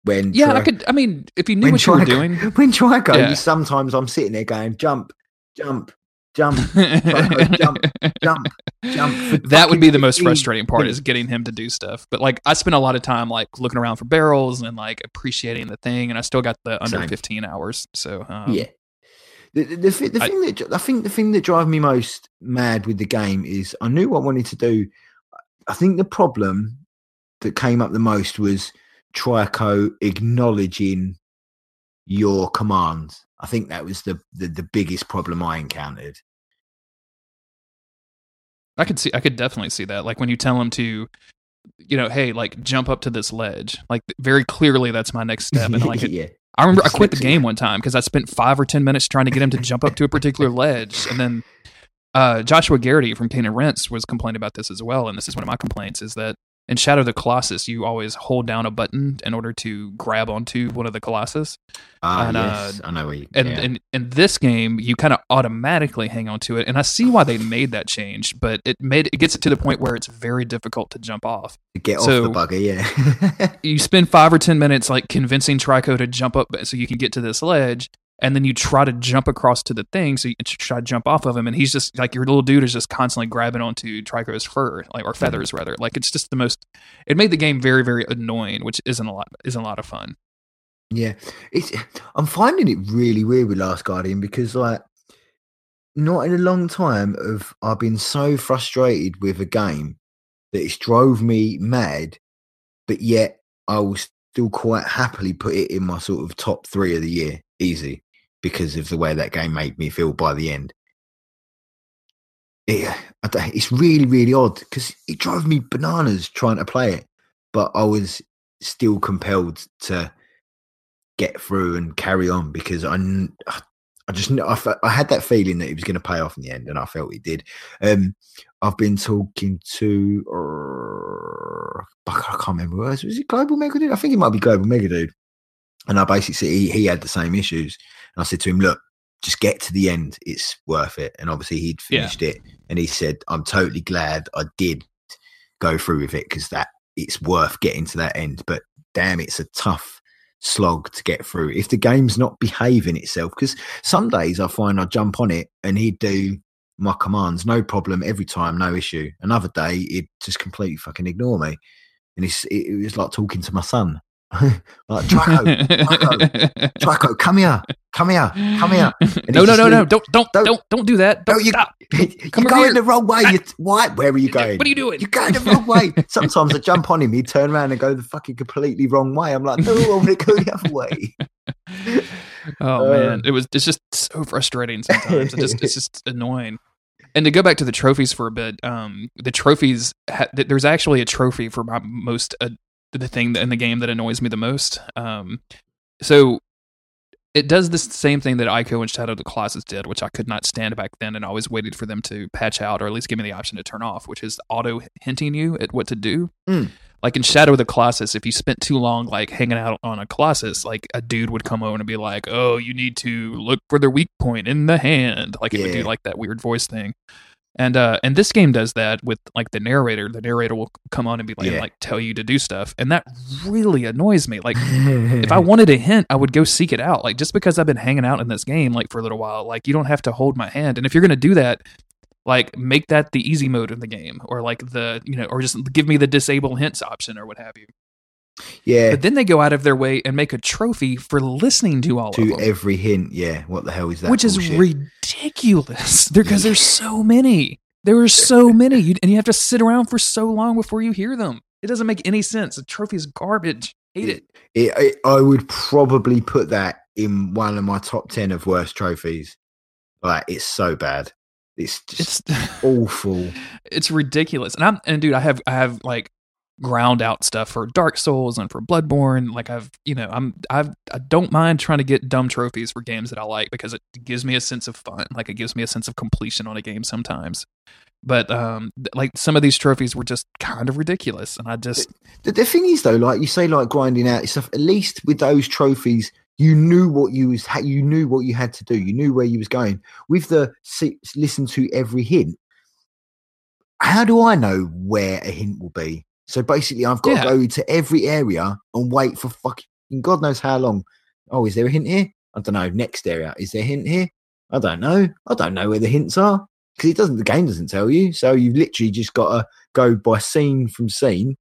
When yeah, I could. I mean, if you knew what you were doing, when Trico, yeah. sometimes I'm sitting there going, jump, jump, jump, jump, jump, jump. That would be the most frustrating part is getting him to do stuff. But like, I spent a lot of time like looking around for barrels and like appreciating the thing, and I still got the under Same. 15 hours. So um, yeah. The, the, the, the I, thing that I think the thing that drives me most mad with the game is I knew what I wanted to do. I think the problem that came up the most was Trico acknowledging your commands. I think that was the, the, the biggest problem I encountered. I could see I could definitely see that. Like when you tell him to you know, hey, like jump up to this ledge. Like very clearly that's my next step. And like yeah. I remember I quit the game one time because I spent five or ten minutes trying to get him to jump up to a particular ledge. And then uh, Joshua Garrity from Cane and Rinse was complaining about this as well. And this is one of my complaints is that in Shadow of the Colossus, you always hold down a button in order to grab onto one of the Colossus. Ah, uh, yes, I know where you. And yeah. in, in this game, you kind of automatically hang onto it, and I see why they made that change, but it made it gets it to the point where it's very difficult to jump off. Get so off the bugger, yeah. you spend five or ten minutes like convincing Trico to jump up so you can get to this ledge, and then you try to jump across to the thing, so you try to jump off of him, and he's just like your little dude is just constantly grabbing onto Trico's fur, like or feathers rather. Like it's just the most. It made the game very very annoying, which isn't a lot isn't a lot of fun. Yeah, it's. I'm finding it really weird with Last Guardian because like, not in a long time of I've been so frustrated with a game that it's drove me mad, but yet I will still quite happily put it in my sort of top three of the year, easy because of the way that game made me feel by the end. it, it's really really odd because it drove me bananas trying to play it, but I was still compelled to get through and carry on because I I just I, I had that feeling that it was going to pay off in the end, and I felt it did. Um, I've been talking to uh, I can't remember who was. Was it Global Mega Dude? I think it might be Global Mega Dude. And I basically said he, he had the same issues, and I said to him, "Look, just get to the end; it's worth it." And obviously, he'd Yeah. finished it, and he said, "I'm totally glad I did go through with it because that it's worth getting to that end." But damn, it's a tough slog to get through if the game's not behaving itself. Because some days I find I jump on it and he'd do my commands, no problem, every time, no issue. Another day, he'd just completely fucking ignore me, and it's it, it was like talking to my son, like Draco, Draco, come here, come here, come here. No, no, no, no! Don't, don't, Don't- don't, don't do that! Don't you- stop! You're going the wrong way. You why? Where are you going? What are you doing? You're going the wrong way. Sometimes I jump on him, he'd turn around and go the fucking completely wrong way. I'm like, no, I want to go the other way. Oh Uh, man, it was it's just so frustrating sometimes. It just it's just annoying. And to go back to the trophies for a bit, um, the trophies ha- there's actually a trophy for my most uh, the thing in the game that annoys me the most. Um, so it does the same thing that Ico and Shadow of the Colossus did, which I could not stand back then, and always waited for them to patch out or at least give me the option to turn off, which is auto hinting you at what to do. Mm. Like in Shadow of the Colossus, if you spent too long like hanging out on a Colossus, like a dude would come over and be like, "Oh, you need to look for the weak point in the hand," like it would do like that weird voice thing. And uh, and this game does that with like the narrator. The narrator will come on and be like, Yeah. like tell you to do stuff, and that really annoys me. Like if I wanted a hint, I would go seek it out. Like just because I've been hanging out in this game like for a little while, like you don't have to hold my hand. And if you're gonna do that, like make that the easy mode in the game, or like the you know, or just give me the disable hints option or what have you. Yeah, But then they go out of their way and make a trophy for listening to all of to them, every hint. Yeah, what the hell is that? which is ridiculous. Because there's so many. There are so many, you, and you have to sit around for so long before you hear them. It doesn't make any sense. The trophy is garbage. Hate it. It, it, I would probably put that in one of my top 10 of worst trophies. Like, it's so bad. It's just It's awful. it's ridiculous. And I'm and dude, I have I have like ground out stuff for Dark Souls and for Bloodborne. Like I've you know I'm I've I don't mind trying to get dumb trophies for games that I like because it gives me a sense of fun. Like it gives me a sense of completion on a game sometimes. But um, like some of these trophies were just kind of ridiculous, and I just The, the thing is, though, like you say, like grinding out stuff. At least with those trophies, you knew what you was. You knew what you had to do. You knew where you was going. With the si- listen to every hint. How do I know where a hint will be? So basically, I've got Yeah. to go to every area and wait for fucking God knows how long. Oh, is there a hint here? I don't know. Next area, is there a hint here? I don't know. I don't know where the hints are because it doesn't. The game doesn't tell you. So you've literally just got to go by scene from scene,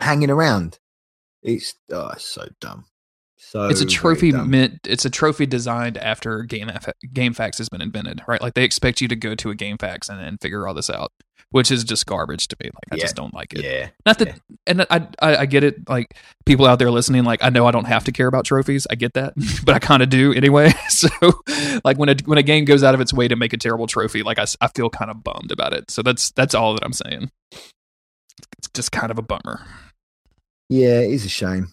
hanging around. It's oh, it's so dumb. So it's a trophy meant it's a trophy designed after game F- GameFAQs has been invented, right? Like they expect you to go to a GameFAQs and, and figure all this out, which is just garbage to me. Like I Yeah. just don't like it. Yeah, Not that, and I, I I get it. Like people out there listening, like I know I don't have to care about trophies. I get that, but I kind of do anyway. So, like when a when a game goes out of its way to make a terrible trophy, like I, I feel kind of bummed about it. So that's that's all that I'm saying. It's just kind of a bummer. yeah. It is a shame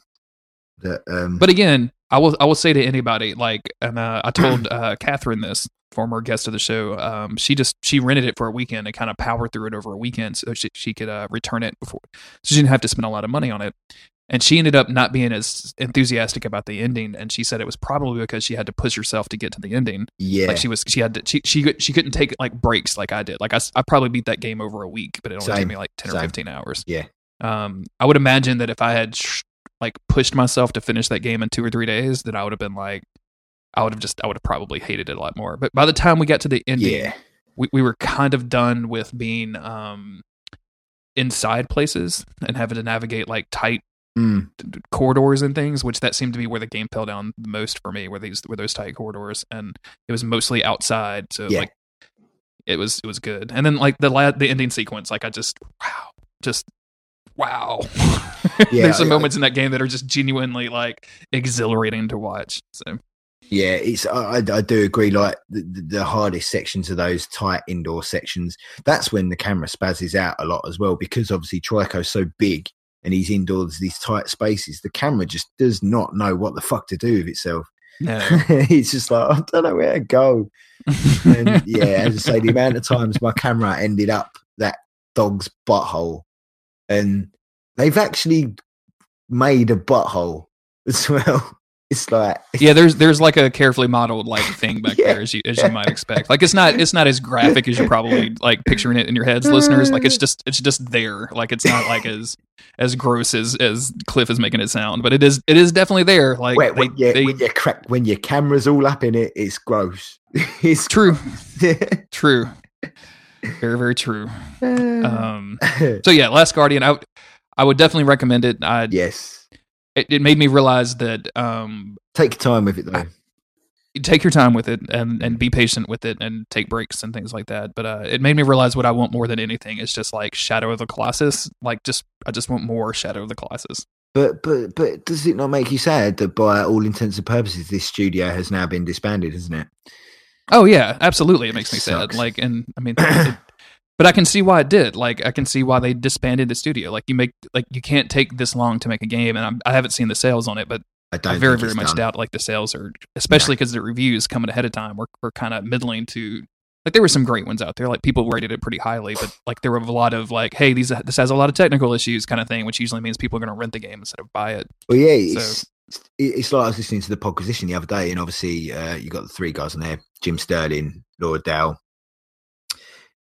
that. Um, But again, I will I will say to anybody like, and uh, I told uh, Catherine this former guest of the show. Um, she just she rented it for a weekend and kind of powered through it over a weekend so she she could uh, return it before, so she didn't have to spend a lot of money on it. And she ended up not being as enthusiastic about the ending, and she said it was probably because she had to push herself to get to the ending. yeah, Like she was, she had to, she she she couldn't take like breaks like I did. Like I, I probably beat that game over a week, but it only took me like ten or fifteen hours. Yeah. Um, I would imagine that if I had sh- like pushed myself to finish that game in two or three days, that I would have been like, I would have just, I would have probably hated it a lot more. But by the time we got to the ending, yeah, we, we were kind of done with being um inside places and having to navigate like tight mm, corridors and things, which that seemed to be where the game fell down the most for me, were these were those tight corridors, and it was mostly outside, so Yeah. like it was it was good. And then like the la- the ending sequence, like I just wow, just wow. Yeah, There's some I- moments in that game that are just genuinely like exhilarating to watch. So Yeah, it's I, I do agree. Like the, the hardest sections of those tight indoor sections, that's when the camera spazzes out a lot as well because obviously Trico's so big and he's indoors these tight spaces. The camera just does not know what the fuck to do with itself. No. it's just like I don't know where to go. And yeah, as I say, the amount of times my camera ended up that dog's butthole, and they've actually made a butthole as well. It's like yeah, there's there's like a carefully modeled like thing back Yeah. there as you as you might expect. Like it's not it's not as graphic as you're probably like picturing it in your heads, listeners. Like it's just it's just there. Like it's not like as as gross as as Cliff is making it sound, but it is it is definitely there. Like when, when, they- you, they- when you crack when your camera's all up in it, it's gross. it's true, true, very very true. Um, so yeah, Last Guardian, I would- I would definitely recommend it. I, yes, it, it made me realize that um, take your time with it though. take your time with it and and be patient with it and take breaks and things like that. But uh, it made me realize what I want more than anything is just like Shadow of the Colossus. Like just I just want more Shadow of the Colossus. But but but does it not make you sad that by all intents and purposes, this studio has now been disbanded, isn't it? Oh yeah, absolutely. It makes me sad. Like and I mean. it- but I can see why it did. Like I can see why they disbanded the studio. Like you make like you can't take this long to make a game, and I'm, I haven't seen the sales on it, but I I very very much done. doubt like the sales are, especially because the reviews coming ahead of time were were kind of middling to. Like there were some great ones out there. Like people rated it pretty highly, but like there were a lot of like, hey, these this has a lot of technical issues, kind of thing, which usually means people are going to rent the game instead of buy it. Well, yeah, So- it's it's like I was listening to the podquisition the other day, and obviously uh, you got the three guys on there: Jim Sterling, Laura Dale,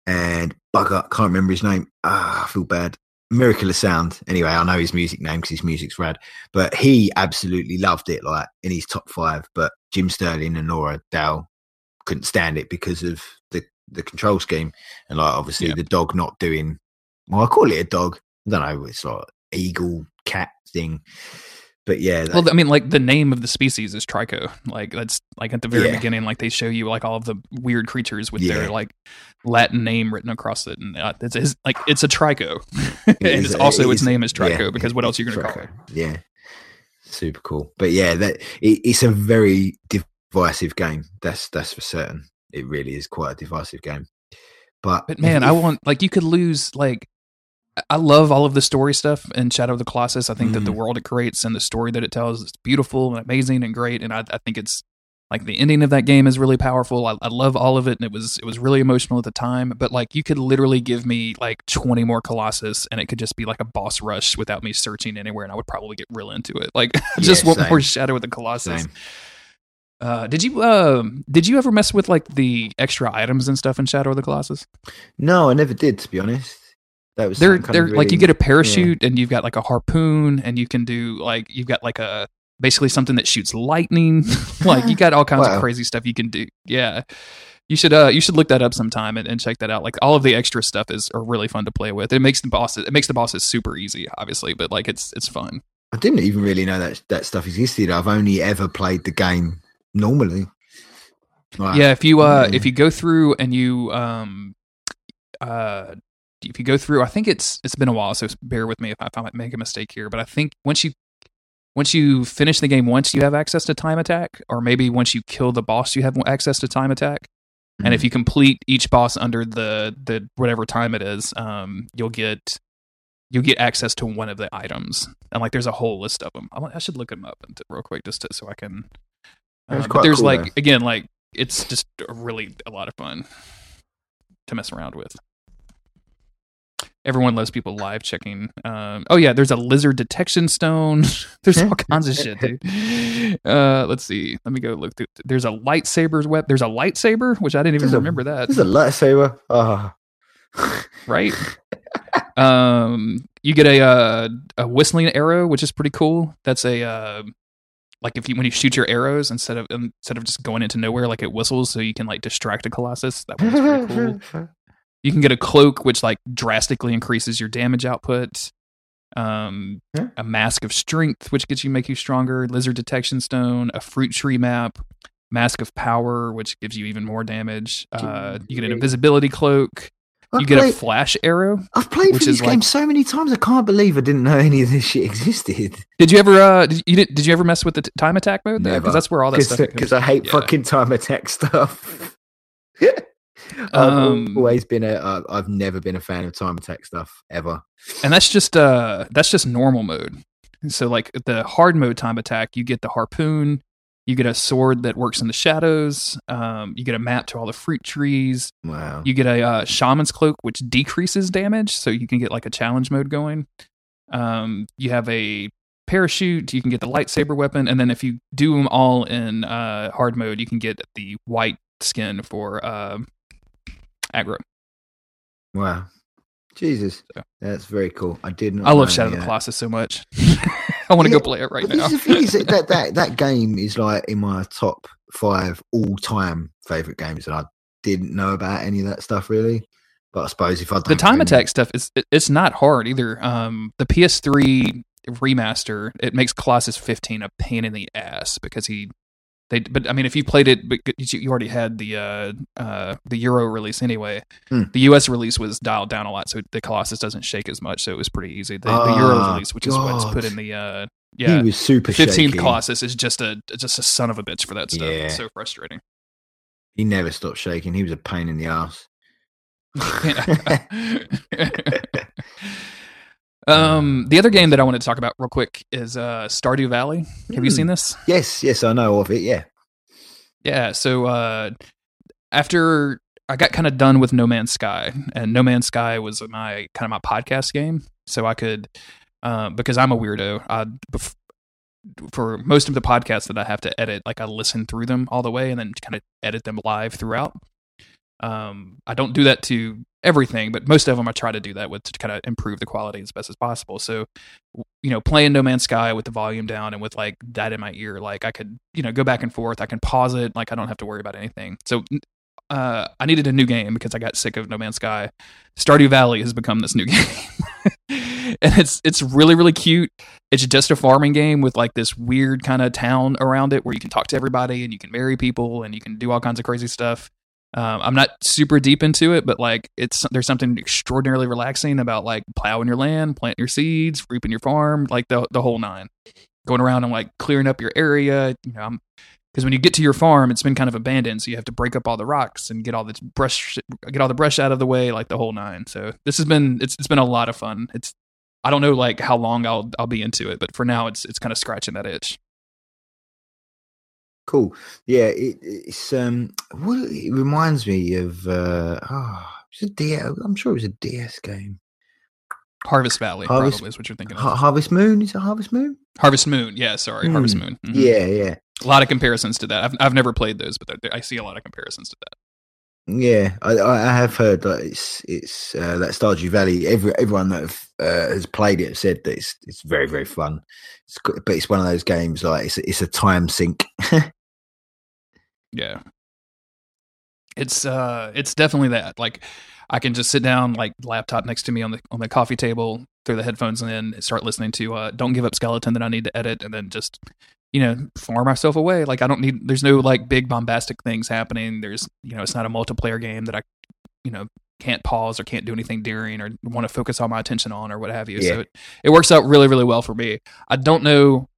and bugger, can't remember his name. Ah, I feel bad. Miracle of Sound. Anyway, I know his music name because his music's rad. But he absolutely loved it, like in his top five. But Jim Sterling and Laura Dale couldn't stand it because of the the control scheme, and like obviously Yeah. the dog not doing. Well, I call it a dog. I don't know. It's like eagle cat thing. But yeah, that- Well, I mean, like the name of the species is Trico. Like that's like at the very Yeah. beginning, like they show you like all of the weird creatures with Yeah. their like Latin name written across it, and uh, it's, it's like it's a Trico, and is- it's also it its is- name is Trico yeah, because what else are you going to call it? Yeah, super cool. But yeah, that it, it's a very divisive game. That's that's for certain. It really is quite a divisive game. But But man, if- I want like you could lose like I- love all of the story stuff in Shadow of the Colossus. I think that the Mhm. world it creates and the story that it tells is beautiful and amazing and great. And I, I think it's like the ending of that game is really powerful. I, I love all of it, and it was it was really emotional at the time. But like you could literally give me like twenty more Colossus, and it could just be like a boss rush without me searching anywhere, and I would probably get real into it. Like I just Yeah, want same. more Shadow of the Colossus. Uh, did you um did you ever mess with like the extra items and stuff in Shadow of the Colossus? no, I never did. To be honest, that was they're they're of like you get a parachute and you've got like a harpoon and you can do like you've got like a basically something that shoots lightning like you got all kinds Wow. of crazy stuff you can do yeah you should uh you should look that up sometime and, and check that out like all of the extra stuff is are really fun to play with it makes the bosses it makes the bosses super easy obviously but like it's it's fun I didn't even really know that that stuff existed. I've only ever played the game normally. Like, yeah if you uh yeah. if you go through and you um uh if you go through i think it's it's been a while so bear with me if i, if I might make a mistake here but i think once you once you finish the game once you have access to time attack or maybe once you kill the boss you have access to time attack. And if you complete each boss under the the whatever time it is um you'll get you'll get access to one of the items. And like there's a whole list of them i, I should look them up real quick just to, so i can uh, but there's cool, like though. again like it's just really a lot of fun to mess around with everyone loves people live checking um oh yeah there's a lizard detection stone there's all kinds of shit dude uh let's see let me go look through there's a lightsaber's web there's a lightsaber which i didn't even There's a- remember that There's a lightsaber. Ah, right? um, you get a uh, a whistling arrow, which is pretty cool. That's a uh, like if you when you shoot your arrows instead of instead of just going into nowhere, like it whistles, so you can like distract a colossus. That one's pretty cool. You can get a cloak, which like drastically increases your damage output. Um, Yeah. a mask of strength, which gets you make you stronger. Lizard detection stone, a fruit tree map, mask of power, which gives you even more damage. Uh, you get an invisibility cloak. I you get a flash arrow. I've played which through is this game like- so many times. I can't believe I didn't know any of this shit existed. Did you ever? Uh, did you did you ever mess with the t- time attack mode? Because that's where all that stuff. Because I hate Yeah. fucking time attack stuff. I've Um, always been a. Uh, I've never been a fan of time attack stuff ever. and that's just uh that's just normal mode so like the hard mode time attack you get the harpoon you get a sword that works in the shadows um, you get a map to all the fruit trees Wow. you get a uh, shaman's cloak which decreases damage so you can get like a challenge mode going um, you have a parachute you can get the lightsaber weapon and then if you do them all in uh, hard mode you can get the white skin for uh, Agro Wow. Jesus. So. That's very cool. I did not. i love shadow of the colossus so much i want to Yeah, go play it right now that, that that that game is like in my top five all time favorite games, and I didn't know about any of that stuff really. But I suppose if I the time attack stuff is it- it's not hard either. Um, the PS3 remaster it makes Colossus 15 a pain in the ass because he they but I mean if you played it but you already had the uh uh the Euro release anyway. Hmm. The US release was dialed down a lot so the Colossus doesn't shake as much so it was pretty easy. The, the Euro Ah, release which is what's put in the uh he yeah was super 15th shaky. Colossus is just a just a son of a bitch for that stuff. It's Yeah. so frustrating. He never stopped shaking. He was a pain in the ass. um, the other game that I wanted to talk about real quick is uh, Stardew Valley. Have you Hmm. seen this? yes, yes, I know of it. Yeah. Yeah. So uh, after I got kind of done with No Man's Sky, and No Man's Sky was my kind of my podcast game, so I could uh, because I'm a weirdo. I, bef- for most of the podcasts that I have to edit, like I listen through them all the way and then kind of edit them live throughout. Um, I don't do that to everything, but most of them I try to do that with to kind of improve the quality as best as possible. So, you know, playing No Man's Sky with the volume down and with like that in my ear, like I could, you know, go back and forth. I can pause it. Like I don't have to worry about anything. So, uh, I needed a new game because I got sick of No Man's Sky. Stardew Valley has become this new game, and it's it's really really cute. It's just a farming game with like this weird kind of town around it where you can talk to everybody and you can marry people and you can do all kinds of crazy stuff. Um, I'm not super deep into it, but like it's there's something extraordinarily relaxing about like plowing your land, planting your seeds, reaping your farm, like the the whole nine. Going around and like clearing up your area, you know, because when you get to your farm, it's been kind of abandoned, so you have to break up all the rocks and get all the brush get all the brush out of the way, like the whole nine. So this has been it's it's been a lot of fun. It's I don't know like how long I'll I'll be into it, but for now it's it's kind of scratching that itch. Cool. Yeah, it, it's um. What it reminds me of. uh Oh, it's a DS. I'm sure it was a DS game. Harvest Valley Harvest- probably is what you're thinking of. Har- Harvest Moon. Is it Harvest Moon? Harvest Moon, yeah, sorry, Harvest Hmm. Moon. Mhm. Yeah, yeah. a lot of comparisons to that. I've I've never played those, but I see a lot of comparisons to that. Yeah, I, I have heard that it's it's uh, that Stardew Valley. Every everyone that have, uh, has played it said that it's it's very very fun. It's, but it's one of those games like it's it's a time sink. Yeah. It's uh it's definitely that. Like I can just sit down like laptop next to me on the on the coffee table, throw the headphones in, and start listening to uh Don't Give Up Skeleton that I need to edit and then just you know, farm myself away. Like I don't need there's no like big bombastic things happening. There's you know, it's not a multiplayer game that I you know can't pause or can't do anything during or want to focus all my attention on or what have you. Yeah. So it, it works out really, really well for me. I don't know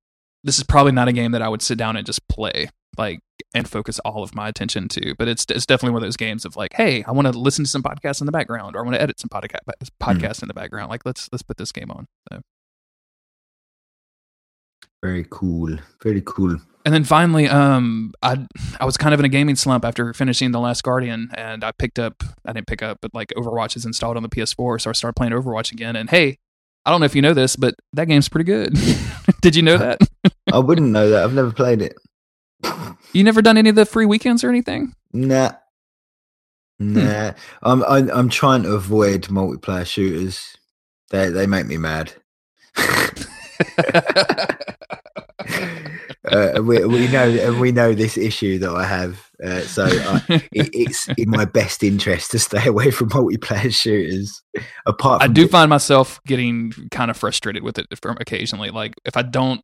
this is probably not a game that I would sit down and just play like and focus all of my attention to. But it's it's definitely one of those games of like, hey, I want to listen to some podcasts in the background, or I want to edit some podcast mm. podcast in the background. Like let's let's put this game on. So. Very cool, very cool. And then finally, um, I I was kind of in a gaming slump after finishing The Last Guardian, and I picked up I didn't pick up, but like Overwatch is installed on the PS4, so I started playing Overwatch again. And hey, I don't know if you know this, but that game's pretty good. Did you know that? I wouldn't know that. I've never played it. You never done any of the free weekends or anything? Nah. Hmm. Nah. I'm, I'm I'm trying to avoid multiplayer shooters. They they make me mad. Uh, we we know and we know this issue that I have. Uh, so I, it, it's in my best interest to stay away from multiplayer shooters. Apart, I do find myself getting kind of frustrated with it from occasionally. Like if I don't,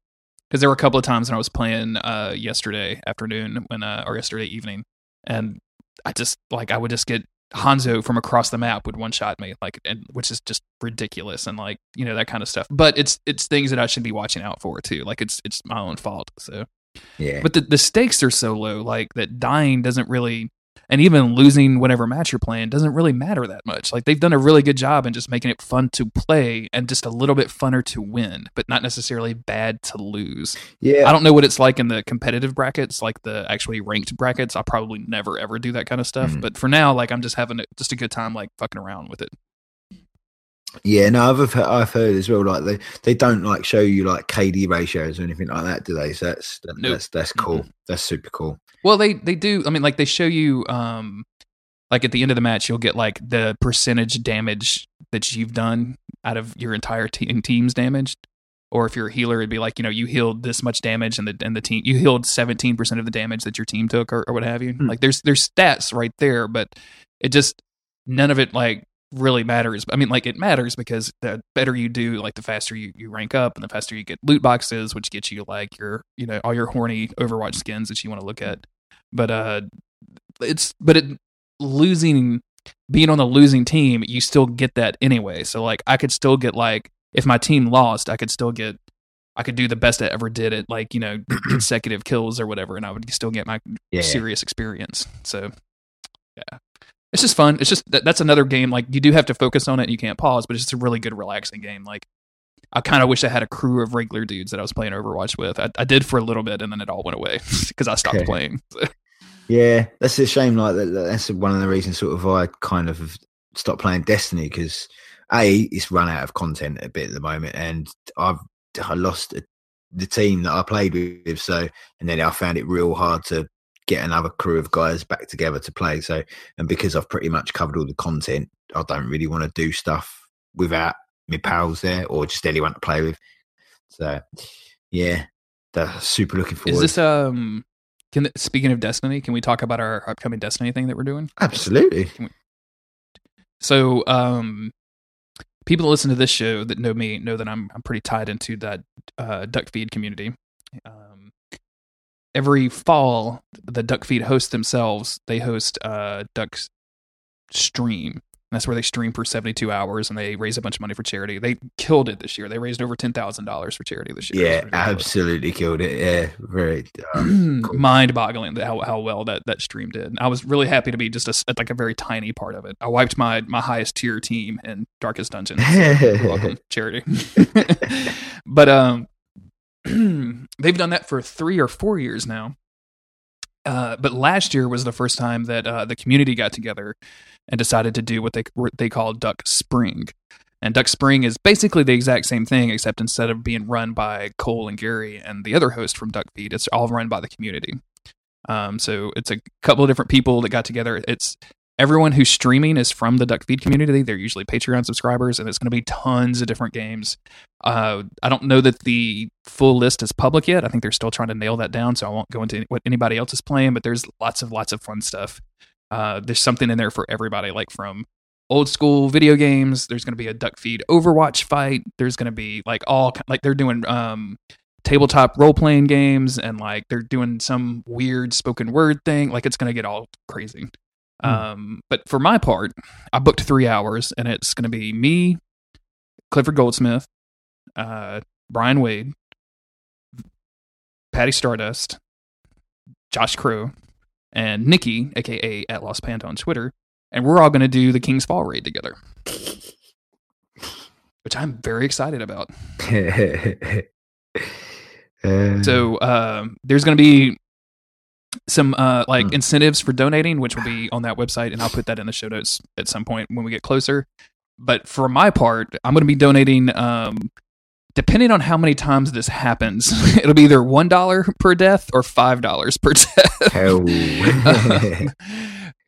because there were a couple of times when I was playing uh, yesterday afternoon when uh, or yesterday evening, and I just like I would just get Hanzo from across the map would one shot me, like, and which is just ridiculous, and like you know that kind of stuff. But it's it's things that I should be watching out for too. Like it's it's my own fault. So Yeah. but the, the stakes are so low, like that dying doesn't really, and even losing whatever match you're playing doesn't really matter that much. Like they've done a really good job in just making it fun to play and just a little bit funner to win, but not necessarily bad to lose. yeah. I don't know what it's like in the competitive brackets, like the actually ranked brackets. I'll probably never ever do that kind of stuff. Mhm. But for now, like I'm just having a, just a good time, like fucking around with it. Yeah, no, I've heard, I've heard as well. Like they, they don't like show you like KD ratios or anything like that, do they? So that's that, Nope. that's that's cool. That's super cool. Well, they they do. I mean, like they show you, um, like at the end of the match, you'll get like the percentage damage that you've done out of your entire team team's damage. Or if you're a healer, it'd be like you know you healed this much damage, and the and the team you healed seventeen percent of the damage that your team took, or, or what have you. Hmm. Like there's there's stats right there, but it just none of it like really matters. I mean, like it matters because the better you do, like the faster you, you rank up, and the faster you get loot boxes, which gets you like your you know all your horny Overwatch skins that you want to look at. But uh, it's but it losing being on the losing team, you still get that anyway. So like I could still get like if my team lost, I could still get I could do the best I ever did at like you know consecutive kills or whatever, and I would still get my Yeah. serious experience. So yeah, it's just fun. It's just that, that's another game. Like you do have to focus on it. and You can't pause, but it's just a really good, relaxing game. Like I kind of wish I had a crew of regular dudes that I was playing Overwatch with. I, I did for a little bit, and then it all went away because I stopped Okay. playing. Yeah, that's a shame. Like that, that's one of the reasons sort of I kind of stopped playing Destiny because a it's run out of content a bit at the moment, and I've I lost a, the team that I played with. So and then I found it real hard to get another crew of guys back together to play. So and because I've pretty much covered all the content, I don't really want to do stuff without my pals there or just anyone to play with. So yeah, that's super looking forward. Is this um? Can speaking of Destiny, can we talk about our upcoming Destiny thing that we're doing? Absolutely. So, um, people that listen to this show that know me know that I'm I'm pretty tied into that uh, duck feed community. Um, every fall, the duck feed hosts themselves. They host uh, duck stream. That's where they stream for 72 hours and they raise a bunch of money for charity. They killed it this year. They raised over $10,000 for charity this year. Yeah, absolutely killed it. Yeah, very. Um, cool. mind-boggling how how well that that stream did. I was really happy to be just a like a very tiny part of it. I wiped my my highest tier team in Darkest Dungeon. You're welcome, charity. but um, they've done that for three or four years now. Uh, but last year was the first time that uh, the community got together and decided to do what they what they call Duck Spring. And Duck Spring is basically the exact same thing, except instead of being run by Cole and Gary and the other host from Duck Feed, it's all run by the community. Um, so it's a couple of different people that got together. It's everyone who's streaming is from the Duck Feed community. They're usually Patreon subscribers, and it's going to be tons of different games. Uh, I don't know that the full list is public yet. I think they're still trying to nail that down, so I won't go into what anybody else is playing. But there's lots of lots of fun stuff. Uh, there's something in there for everybody, like from old school video games. There's going to be a Duck Feed Overwatch fight. There's going to be like all like they're doing um, tabletop role playing games, and like they're doing some weird spoken word thing. Like it's going to get all crazy. Hmm. Um, but for my part, I booked three hours, and it's going to be me, Clifford Goldsmith, uh, Brian Wade, Patty Stardust, Josh Crow, and Nikki, aka at Lost Panda on Twitter, and we're all going to do the King's Fall raid together, which I'm very excited about. Uh, So um, there's going to be some uh, like Hmm. incentives for donating, which will be on that website, and I'll put that in the show notes at some point when we get closer. But for my part, I'm going to be donating. Um, depending on how many times this happens, it'll be either one dollar per death or five dollars per death. hell.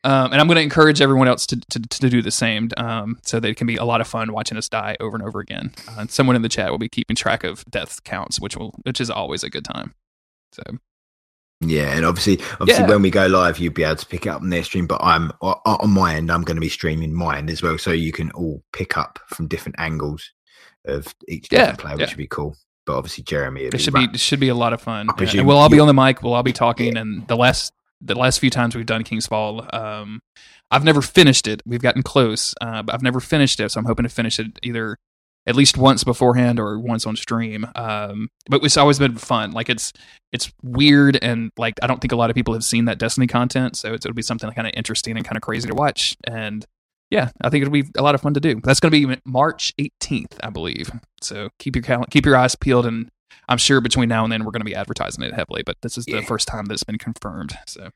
um, and I'm going to encourage everyone else to, to, to do the same um, so that it can be a lot of fun watching us die over and over again. Uh, and someone in the chat will be keeping track of death counts, which will which is always a good time. So yeah, and obviously, obviously, Yeah. when we go live, you'll be able to pick it up on their stream. But I'm on my end. I'm going to be streaming mine as well, so you can all pick up from different angles of each Yeah, different player, which yeah. would be cool. But obviously, Jeremy, it should be run- it should be a lot of fun. And we'll all be on the mic. We'll all be talking. And the last the last few times we've done King's Fall, um, I've never finished it. We've gotten close, uh, but I've never finished it. So I'm hoping to finish it either at least once beforehand or once on stream. Um, but it's always been fun. Like it's it's weird and like I don't think a lot of people have seen that Destiny content, so it'll be something kind of interesting and kind of crazy to watch. And yeah, I think it'll be a lot of fun to do. That's going to be March 18th, I believe. So keep your cal- keep your eyes peeled, and I'm sure between now and then we're going to be advertising it heavily. But this is Yeah. the first time that it's been confirmed. So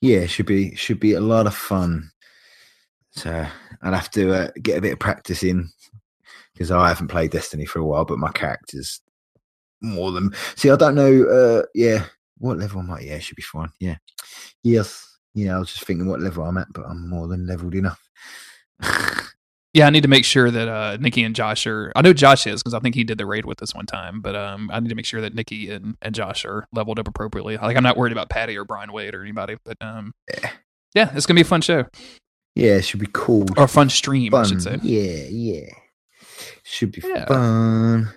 yeah, should be should be a lot of fun. So I'll have to uh, get a bit of practice in because I haven't played Destiny for a while, but my character's more than. See, I don't know. Uh, yeah, what level am I? Yeah, should be fine. Yeah, yes, yeah. I was just thinking what level I'm at, but I'm more than leveled enough. yeah, I need to make sure that uh, Nikki and Josh are. I know Josh is because I think he did the raid with us one time. But um, I need to make sure that Nikki and, and Josh are leveled up appropriately. Like I'm not worried about Patty or Brian Wade or anybody. But um, Yeah. yeah, it's gonna be a fun show yeah, it should be cool. or a fun stream, I should say. Yeah, yeah. Should be Yeah. fun.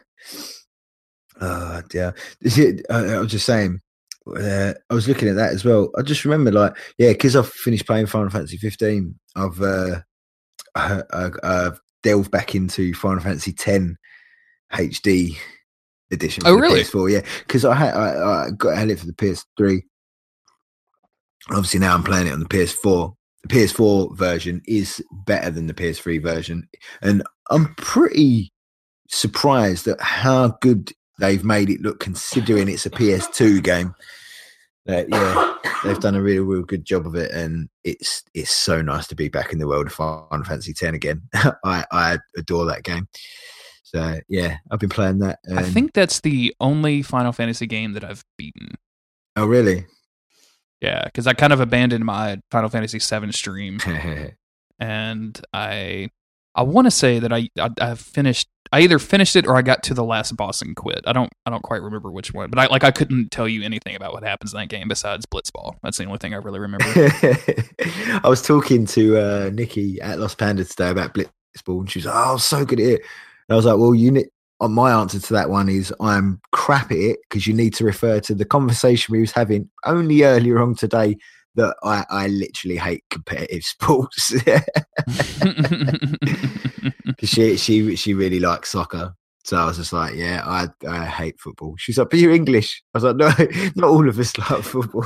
Oh dear. Is it, uh, I was just saying. Uh, I was looking at that as well. I just remember, like, yeah, because I've finished playing Final Fantasy 15. I've uh, I, I, I've delved back into Final Fantasy 10 HD edition. Oh, really? PS4, yeah, because I had I, I got had it for the PS3. Obviously, now I'm playing it on the PS4. The PS4 version is better than the PS3 version, and I'm pretty surprised at how good they've made it look, considering it's a PS2 game. That yeah, they've done a real, real good job of it, and it's it's so nice to be back in the world of Final Fantasy X again. I I adore that game. So yeah, I've been playing that. I think that's the only Final Fantasy game that I've beaten. Oh really? Yeah, because I kind of abandoned my Final Fantasy VII stream, and I I want to say that I, I I finished. I either finished it or I got to the last boss and quit. I don't I don't quite remember which one, but I like I couldn't tell you anything about what happens in that game besides Blitzball. That's the only thing I really remember. I was talking to uh, Nikki at Lost Panda today about Blitzball, and she was like, "Oh, I was so good at it." And I was like, "Well, you need." Uh, my answer to that one is I'm crap at it because you need to refer to the conversation we was having only earlier on today that I, I literally hate competitive sports. she she she really likes soccer. So I was just like, yeah, I I hate football. She's like, but you're English. I was like, no, not all of us love football.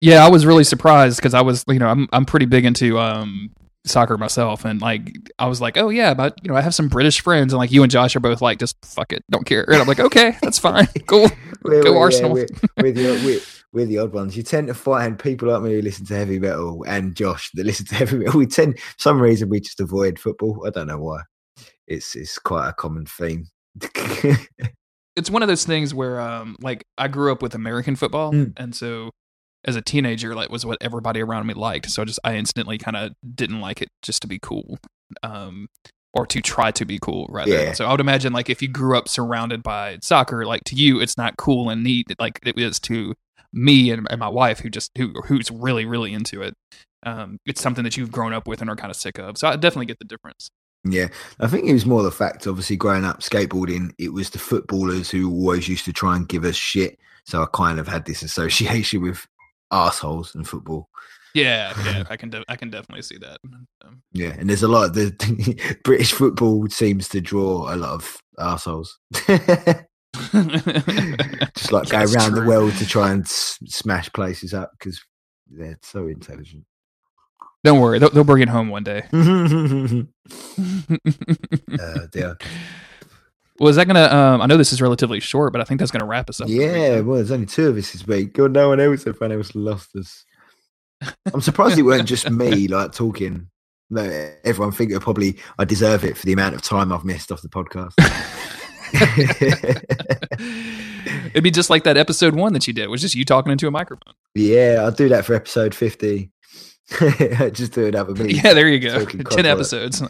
yeah, I was really surprised because I was you know I'm I'm pretty big into um soccer myself and like I was like oh yeah but you know I have some British friends and like you and Josh are both like just fuck it don't care and I'm like okay that's fine cool We're, Go we're- Arsenal. we're, we're, the, we're, we're the odd ones. You tend to find people like me who listen to heavy metal and Josh that listen to heavy metal. We tend, for some reason, we just avoid football. I don't know why. It's it's quite a common theme. it's one of those things where um like I grew up with American football Mm. and so as a teenager like was what everybody around me liked. So I just I instantly kind of didn't like it just to be cool um or to try to be cool rather. Yeah. so I would imagine like if you grew up surrounded by soccer like to you it's not cool and neat like it is to me and, and my wife who just who who's really really into it. Um it's something that you've grown up with and are kind of sick of. So I definitely get the difference. Yeah, I think it was more the fact, obviously, growing up skateboarding, it was the footballers who always used to try and give us shit. So I kind of had this association with assholes and football. yeah yeah I can de- I can definitely see that um, Yeah, and there's a lot of the British football seems to draw a lot of assholes. just like go around the world to try and s- smash places up because they're so intelligent. Don't worry, they'll, they'll bring it home one day. uh, dear. Was that gonna? Um, I know this is relatively short, but I think that's gonna wrap us up. Yeah, well, there's only two of us this week. God, no one else. If anyone else lost us. I'm surprised it weren't just me like talking. No, everyone think that probably I deserve it for the amount of time I've missed off the podcast. It'd be just like that episode one that you did, was just you talking into a microphone. yeah, I'll do that for episode 50. just do another me. Yeah, there you go. Ten episodes.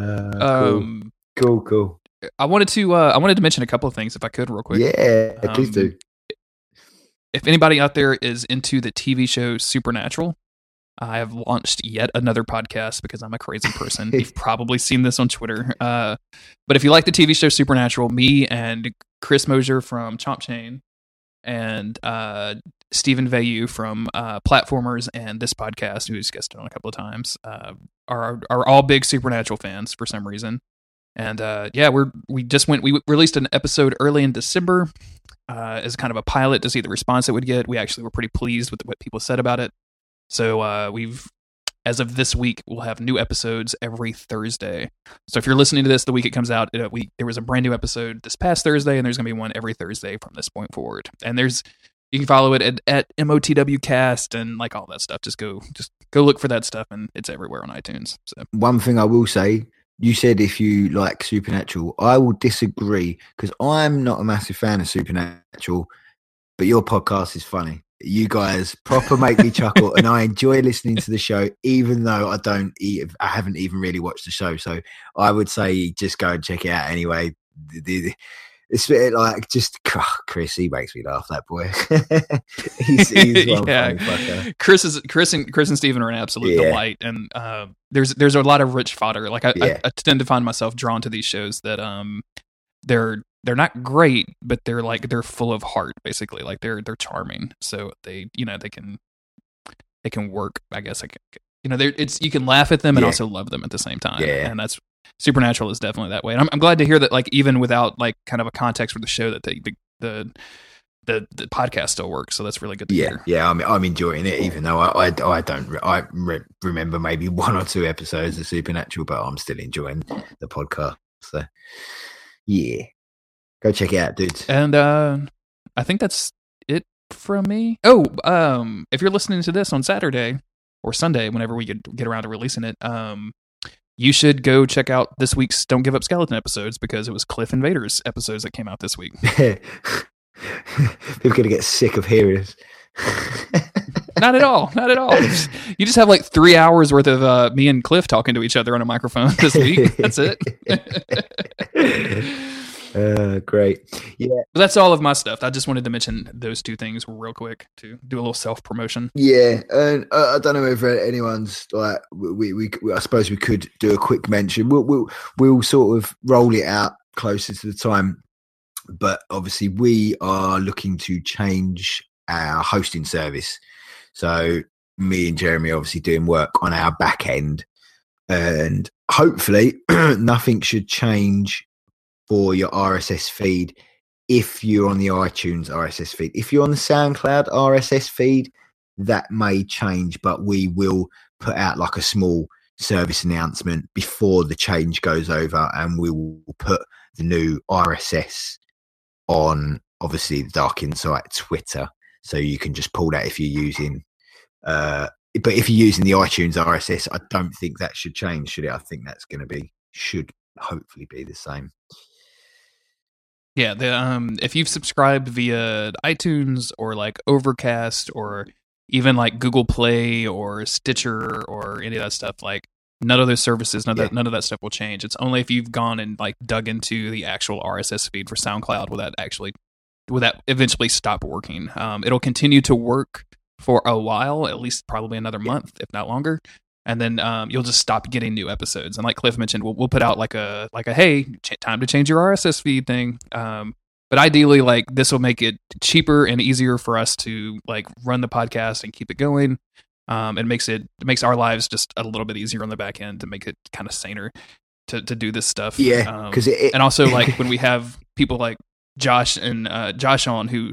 Uh, cool. um, cool, cool. I wanted to. Uh, I wanted to mention a couple of things, if I could, real quick. Yeah, please Um, do. if anybody out there is into the TV show Supernatural, I have launched yet another podcast because I'm a crazy person. You've probably seen this on Twitter. Uh, but if you like the TV show Supernatural, me and Chris Mosier from Chomp Chain and uh, Stephen Vayu from uh, Platformers and this podcast, who's guested on a couple of times, uh, are are all big Supernatural fans for some reason. And uh, yeah, we're we just went we released an episode early in December uh, as kind of a pilot to see the response it would get. We actually were pretty pleased with what people said about it. So uh, we've as of this week, we'll have new episodes every Thursday. So if you're listening to this the week it comes out, it, we, there was a brand new episode this past Thursday, and there's going to be one every Thursday from this point forward. And there's you can follow it at, at MOTW Cast and like all that stuff. Just go just go look for that stuff, and it's everywhere on iTunes. So One thing I will say, you said if you like Supernatural, I will disagree because I'm not a massive fan of Supernatural, but your podcast is funny. You guys proper make me chuckle, and I enjoy listening to the show, even though I don't, eat i haven't even really watched the show. So I would say just go and check it out anyway. The- the- It's a bit like just Chris. He makes me laugh. That boy. he's, he's one Yeah. funny fucker. Chris is Chris and Chris and Stephen are an absolute Yeah. delight, and uh, there's there's a lot of rich fodder. Like I, Yeah. I, I tend to find myself drawn to these shows that um they're they're not great, but they're like they're full of heart. Basically, like they're they're charming. So they you know they can they can work. I guess I can, you know they're it's you can laugh at them and also love them at the same time. Yeah. and that's Supernatural is definitely that way. And I'm, I'm glad to hear that. Like even without like kind of a context for the show, that they, the the the the podcast still works. So that's really good to Yeah, hear. yeah, I'm I'm enjoying it, even though I I, I don't I re- remember maybe one or two episodes of Supernatural, but I'm still enjoying the podcast. So yeah, go check it out, dudes. And uh I think that's it from me. Oh, um if you're listening to this on Saturday or Sunday whenever we get get around to releasing it, um you should go check out this week's Don't Give Up Skeleton episodes because it was Cliff Invaders episodes that came out this week. People are gonna get sick of hearing us. Not at all. Not at all. You just have like three hours worth of uh, me and Cliff talking to each other on a microphone this week. That's it. uh, great. Yeah, But that's all of my stuff. I just wanted to mention those two things real quick to do a little self promotion. Yeah, and uh, I don't know if anyone's like we, we we I suppose we could do a quick mention. We'll we'll we'll sort of roll it out closer to the time, but obviously we are looking to change our hosting service. So me and Jeremy are obviously doing work on our back end, and hopefully nothing should change for your RSS feed if you're on the iTunes RSS feed. If you're on the SoundCloud RSS feed, that may change, but we will put out like a small service announcement before the change goes over, and we will put the new RSS on obviously the Dark Insight Twitter, so you can just pull that if you're using. Uh, but if you're using the iTunes RSS, I don't think that should change, should it? I think that's going to be should hopefully be the same. Yeah, the um if you've subscribed via iTunes or like Overcast or even like Google Play or Stitcher or any of that stuff, like none of those services, none of that none of that stuff will change. It's only if you've gone and like dug into the actual RSS feed for SoundCloud will that actually will that eventually stop working. Um, it'll continue to work for a while, at least probably another month, if not longer. And then um, you'll just stop getting new episodes. And like Cliff mentioned, we'll, we'll put out like a like a hey, ch- time to change your RSS feed thing. Um, but ideally, like this will make it cheaper and easier for us to like run the podcast and keep it going. Um, it makes it, it makes our lives just a little bit easier on the back end to make it kind of saner to to do this stuff. Yeah, Um, because it, and also like when we have people like Josh and uh, Josh on who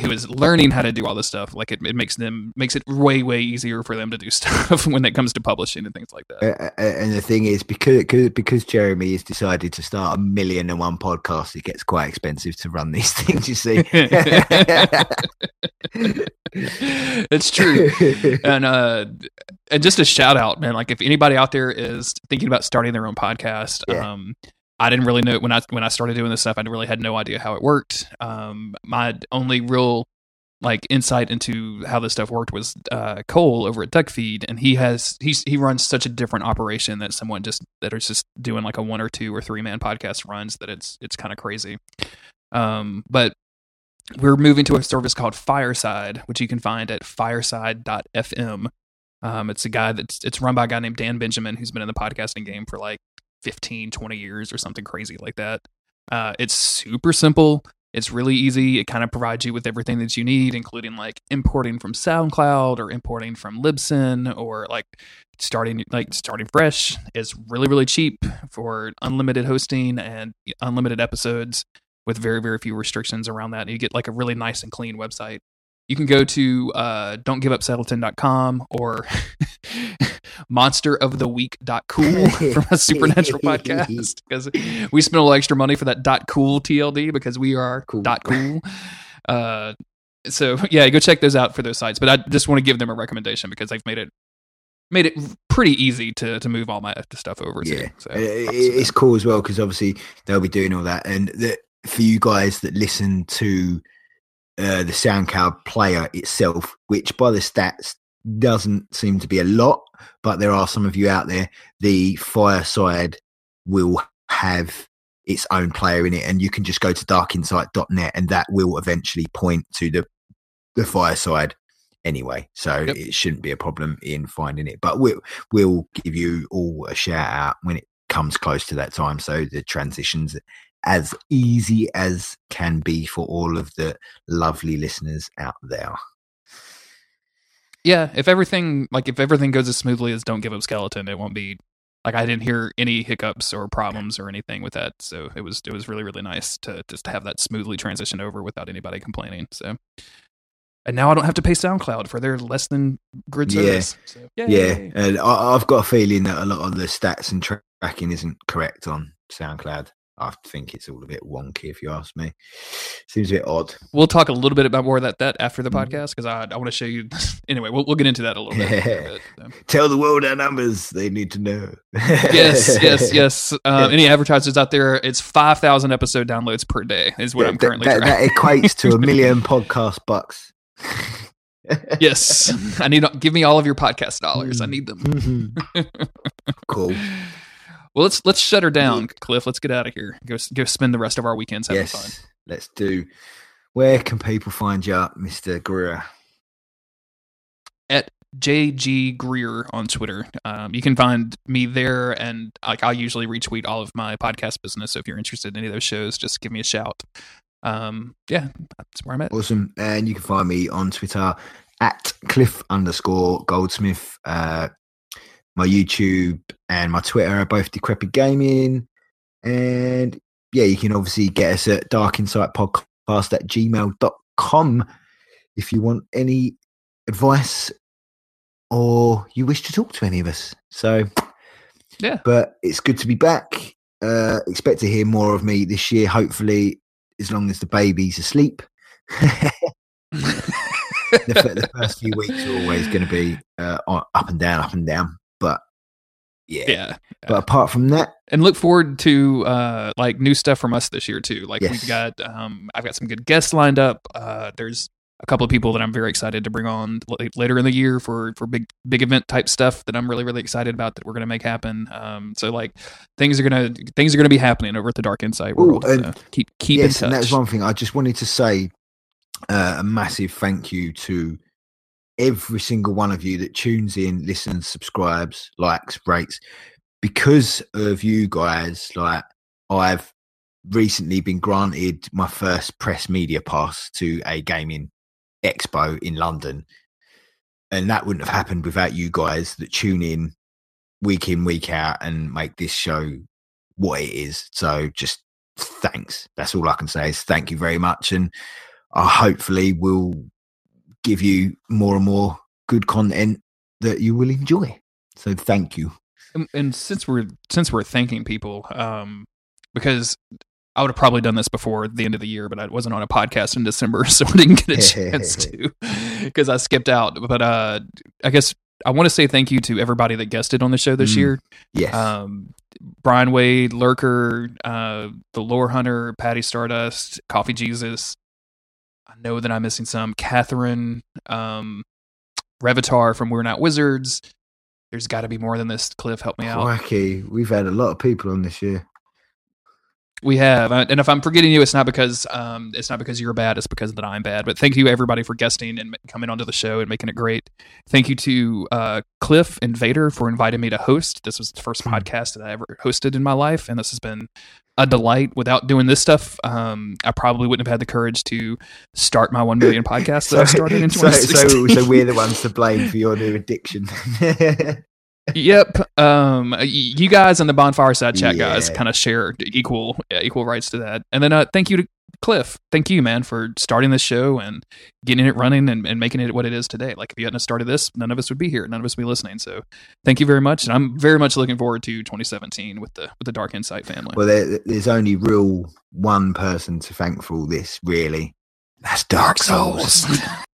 who is learning how to do all this stuff, like it, it makes them makes it way way easier for them to do stuff when it comes to publishing and things like that. And the thing is, because because because Jeremy has decided to start a million and one podcast, it gets quite expensive to run these things. You see, it's true. and uh and just a shout out man like if anybody out there is thinking about starting their own podcast Yeah. um i didn't really know when i when i started doing this stuff i really had no idea how it worked um my only real like insight into how this stuff worked was uh cole over at duckfeed and he has he's he runs such a different operation that someone just that is just doing like a one or two or three man podcast runs that it's it's kind of crazy um but we're moving to a service called Fireside, which you can find at fireside.fm. Um, it's a guy that's it's run by a guy named Dan Benjamin who's been in the podcasting game for like 15, 20 years or something crazy like that. Uh, it's super simple. It's really easy. It kind of provides you with everything that you need, including like importing from SoundCloud or importing from Libsyn or like starting like starting fresh. It's really really cheap for unlimited hosting and unlimited episodes with very very few restrictions around that. And you get like a really nice and clean website. You can go to uh, don'tgiveupskeleton.com or monsteroftheweek.cool from a supernatural podcast because we spent a little extra money for that dot cool TLD because we are Cool. dot cool. Uh, so yeah, go check those out for those sites. But I just want to give them a recommendation because they've made it made it pretty easy to to move all my stuff over to. So it- it's cool as well because obviously they'll be doing all that, and the, for you guys that listen to uh, the SoundCloud player itself, which by the stats doesn't seem to be a lot, but there are some of you out there. The Fireside will have its own player in it, and you can just go to darkinsight.net, and that will eventually point to the the Fireside anyway. So Yep. it shouldn't be a problem in finding it. But we'll we'll give you all a shout out when it comes close to that time. So the transitions as easy as can be for all of the lovely listeners out there. yeah, if everything like if everything goes as smoothly as Don't Give Up Skeleton, it won't be like I didn't hear any hiccups or problems or anything with that. So it was it was really really nice to just have that smoothly transition over without anybody complaining. So. And now I don't have to pay SoundCloud for their less than grid Yeah. service. So, Yeah, and I, I've got a feeling that a lot of the stats and tra- tracking isn't correct on SoundCloud. I think it's all a bit wonky, if you ask me. Seems a bit odd. We'll talk a little bit about more of that that after the Mhm. podcast because I I want to show you. anyway, we'll we'll get into that a little bit. so. Tell the world our numbers; they need to know. yes, yes, yes. Uh, any advertisers out there? It's five thousand episode downloads per day is what Yeah, I'm currently that, that equates to a million podcast bucks. yes, I need. Give me all of your podcast dollars. I Mm. need them. cool. Well, let's let's shut her down, Cliff. Let's get out of here. Go go spend the rest of our weekends having fun. Yes, let's do. Where can people find you, Mister Greer? At JG Greer on Twitter, um, you can find me there, and like I'll usually retweet all of my podcast business. So if you're interested in any of those shows, just give me a shout. Um, yeah, that's where I'm at. Awesome. And you can find me on Twitter at Cliff underscore Goldsmith. Uh, my YouTube and my Twitter are both Decrepit Gaming. And yeah, you can obviously get us at Dark Insight Podcast at gmail.com if you want any advice or you wish to talk to any of us. So Yeah. But it's good to be back. Uh, expect to hear more of me this year, hopefully, as long as the baby's asleep. the, the first few weeks are always going to be uh, up and down, up and down. But yeah. yeah. But apart from that, and look forward to uh like new stuff from us this year too like Yes. we've got um i've got some good guests lined up uh there's a couple of people that i'm very excited to bring on l- later in the year for for big big event type stuff that i'm really really excited about that we're gonna make happen um so like things are gonna things are gonna be happening over at the dark insight Ooh, world and- so keep keep yes, in and that's one thing I just wanted to say uh, a massive thank you to every single one of you that tunes in, listens, subscribes, likes, rates. Because of you guys, like I've recently been granted my first press media pass to a gaming expo in London. And that wouldn't have happened without you guys that tune in week in, week out and make this show what it is. So just thanks. That's all I can say is thank you very much. And I hopefully will give you more and more good content that you will enjoy. So thank you. and, and since we're since we're thanking people um because I would have probably done this before the end of the year, but I wasn't on a podcast in December, so I didn't get a chance to because I skipped out. But uh, I guess I want to say thank you to everybody that guested on the show this Mm. year. Yes. Um, Brian Wade, Lurker, uh, the Lore Hunter, Patty Stardust, Coffee Jesus. Know that I'm missing some. Catherine, um, Revitar from We're Not Wizards. There's got to be more than this. Cliff, help me out. Crikey, we've had a lot of people on this year. We have, uh, and if I'm forgetting you, it's not because um, it's not because you're bad. It's because that I'm bad. But thank you everybody for guesting and coming onto the show and making it great. Thank you to uh, Cliff and Vader for inviting me to host. This was the first Hmm. podcast that I ever hosted in my life, and this has been a delight. Without doing this stuff, um, I probably wouldn't have had the courage to start my one million podcast that I started in so, 2016. so, so we're the ones to blame for your new addiction. Yep. Um, you guys and the bonfire side chat guys kind of share equal equal rights to that. And then uh, thank you to Cliff. Thank you, man, for starting this show and getting it running and, and making it what it is today. Like if you hadn't started this, none of us would be here. None of us would be listening. So thank you very much. And I'm very much looking forward to 2017 with the with the Dark Insight family. well, there, there's only real one person to thank for all this, really. That's Dark Souls.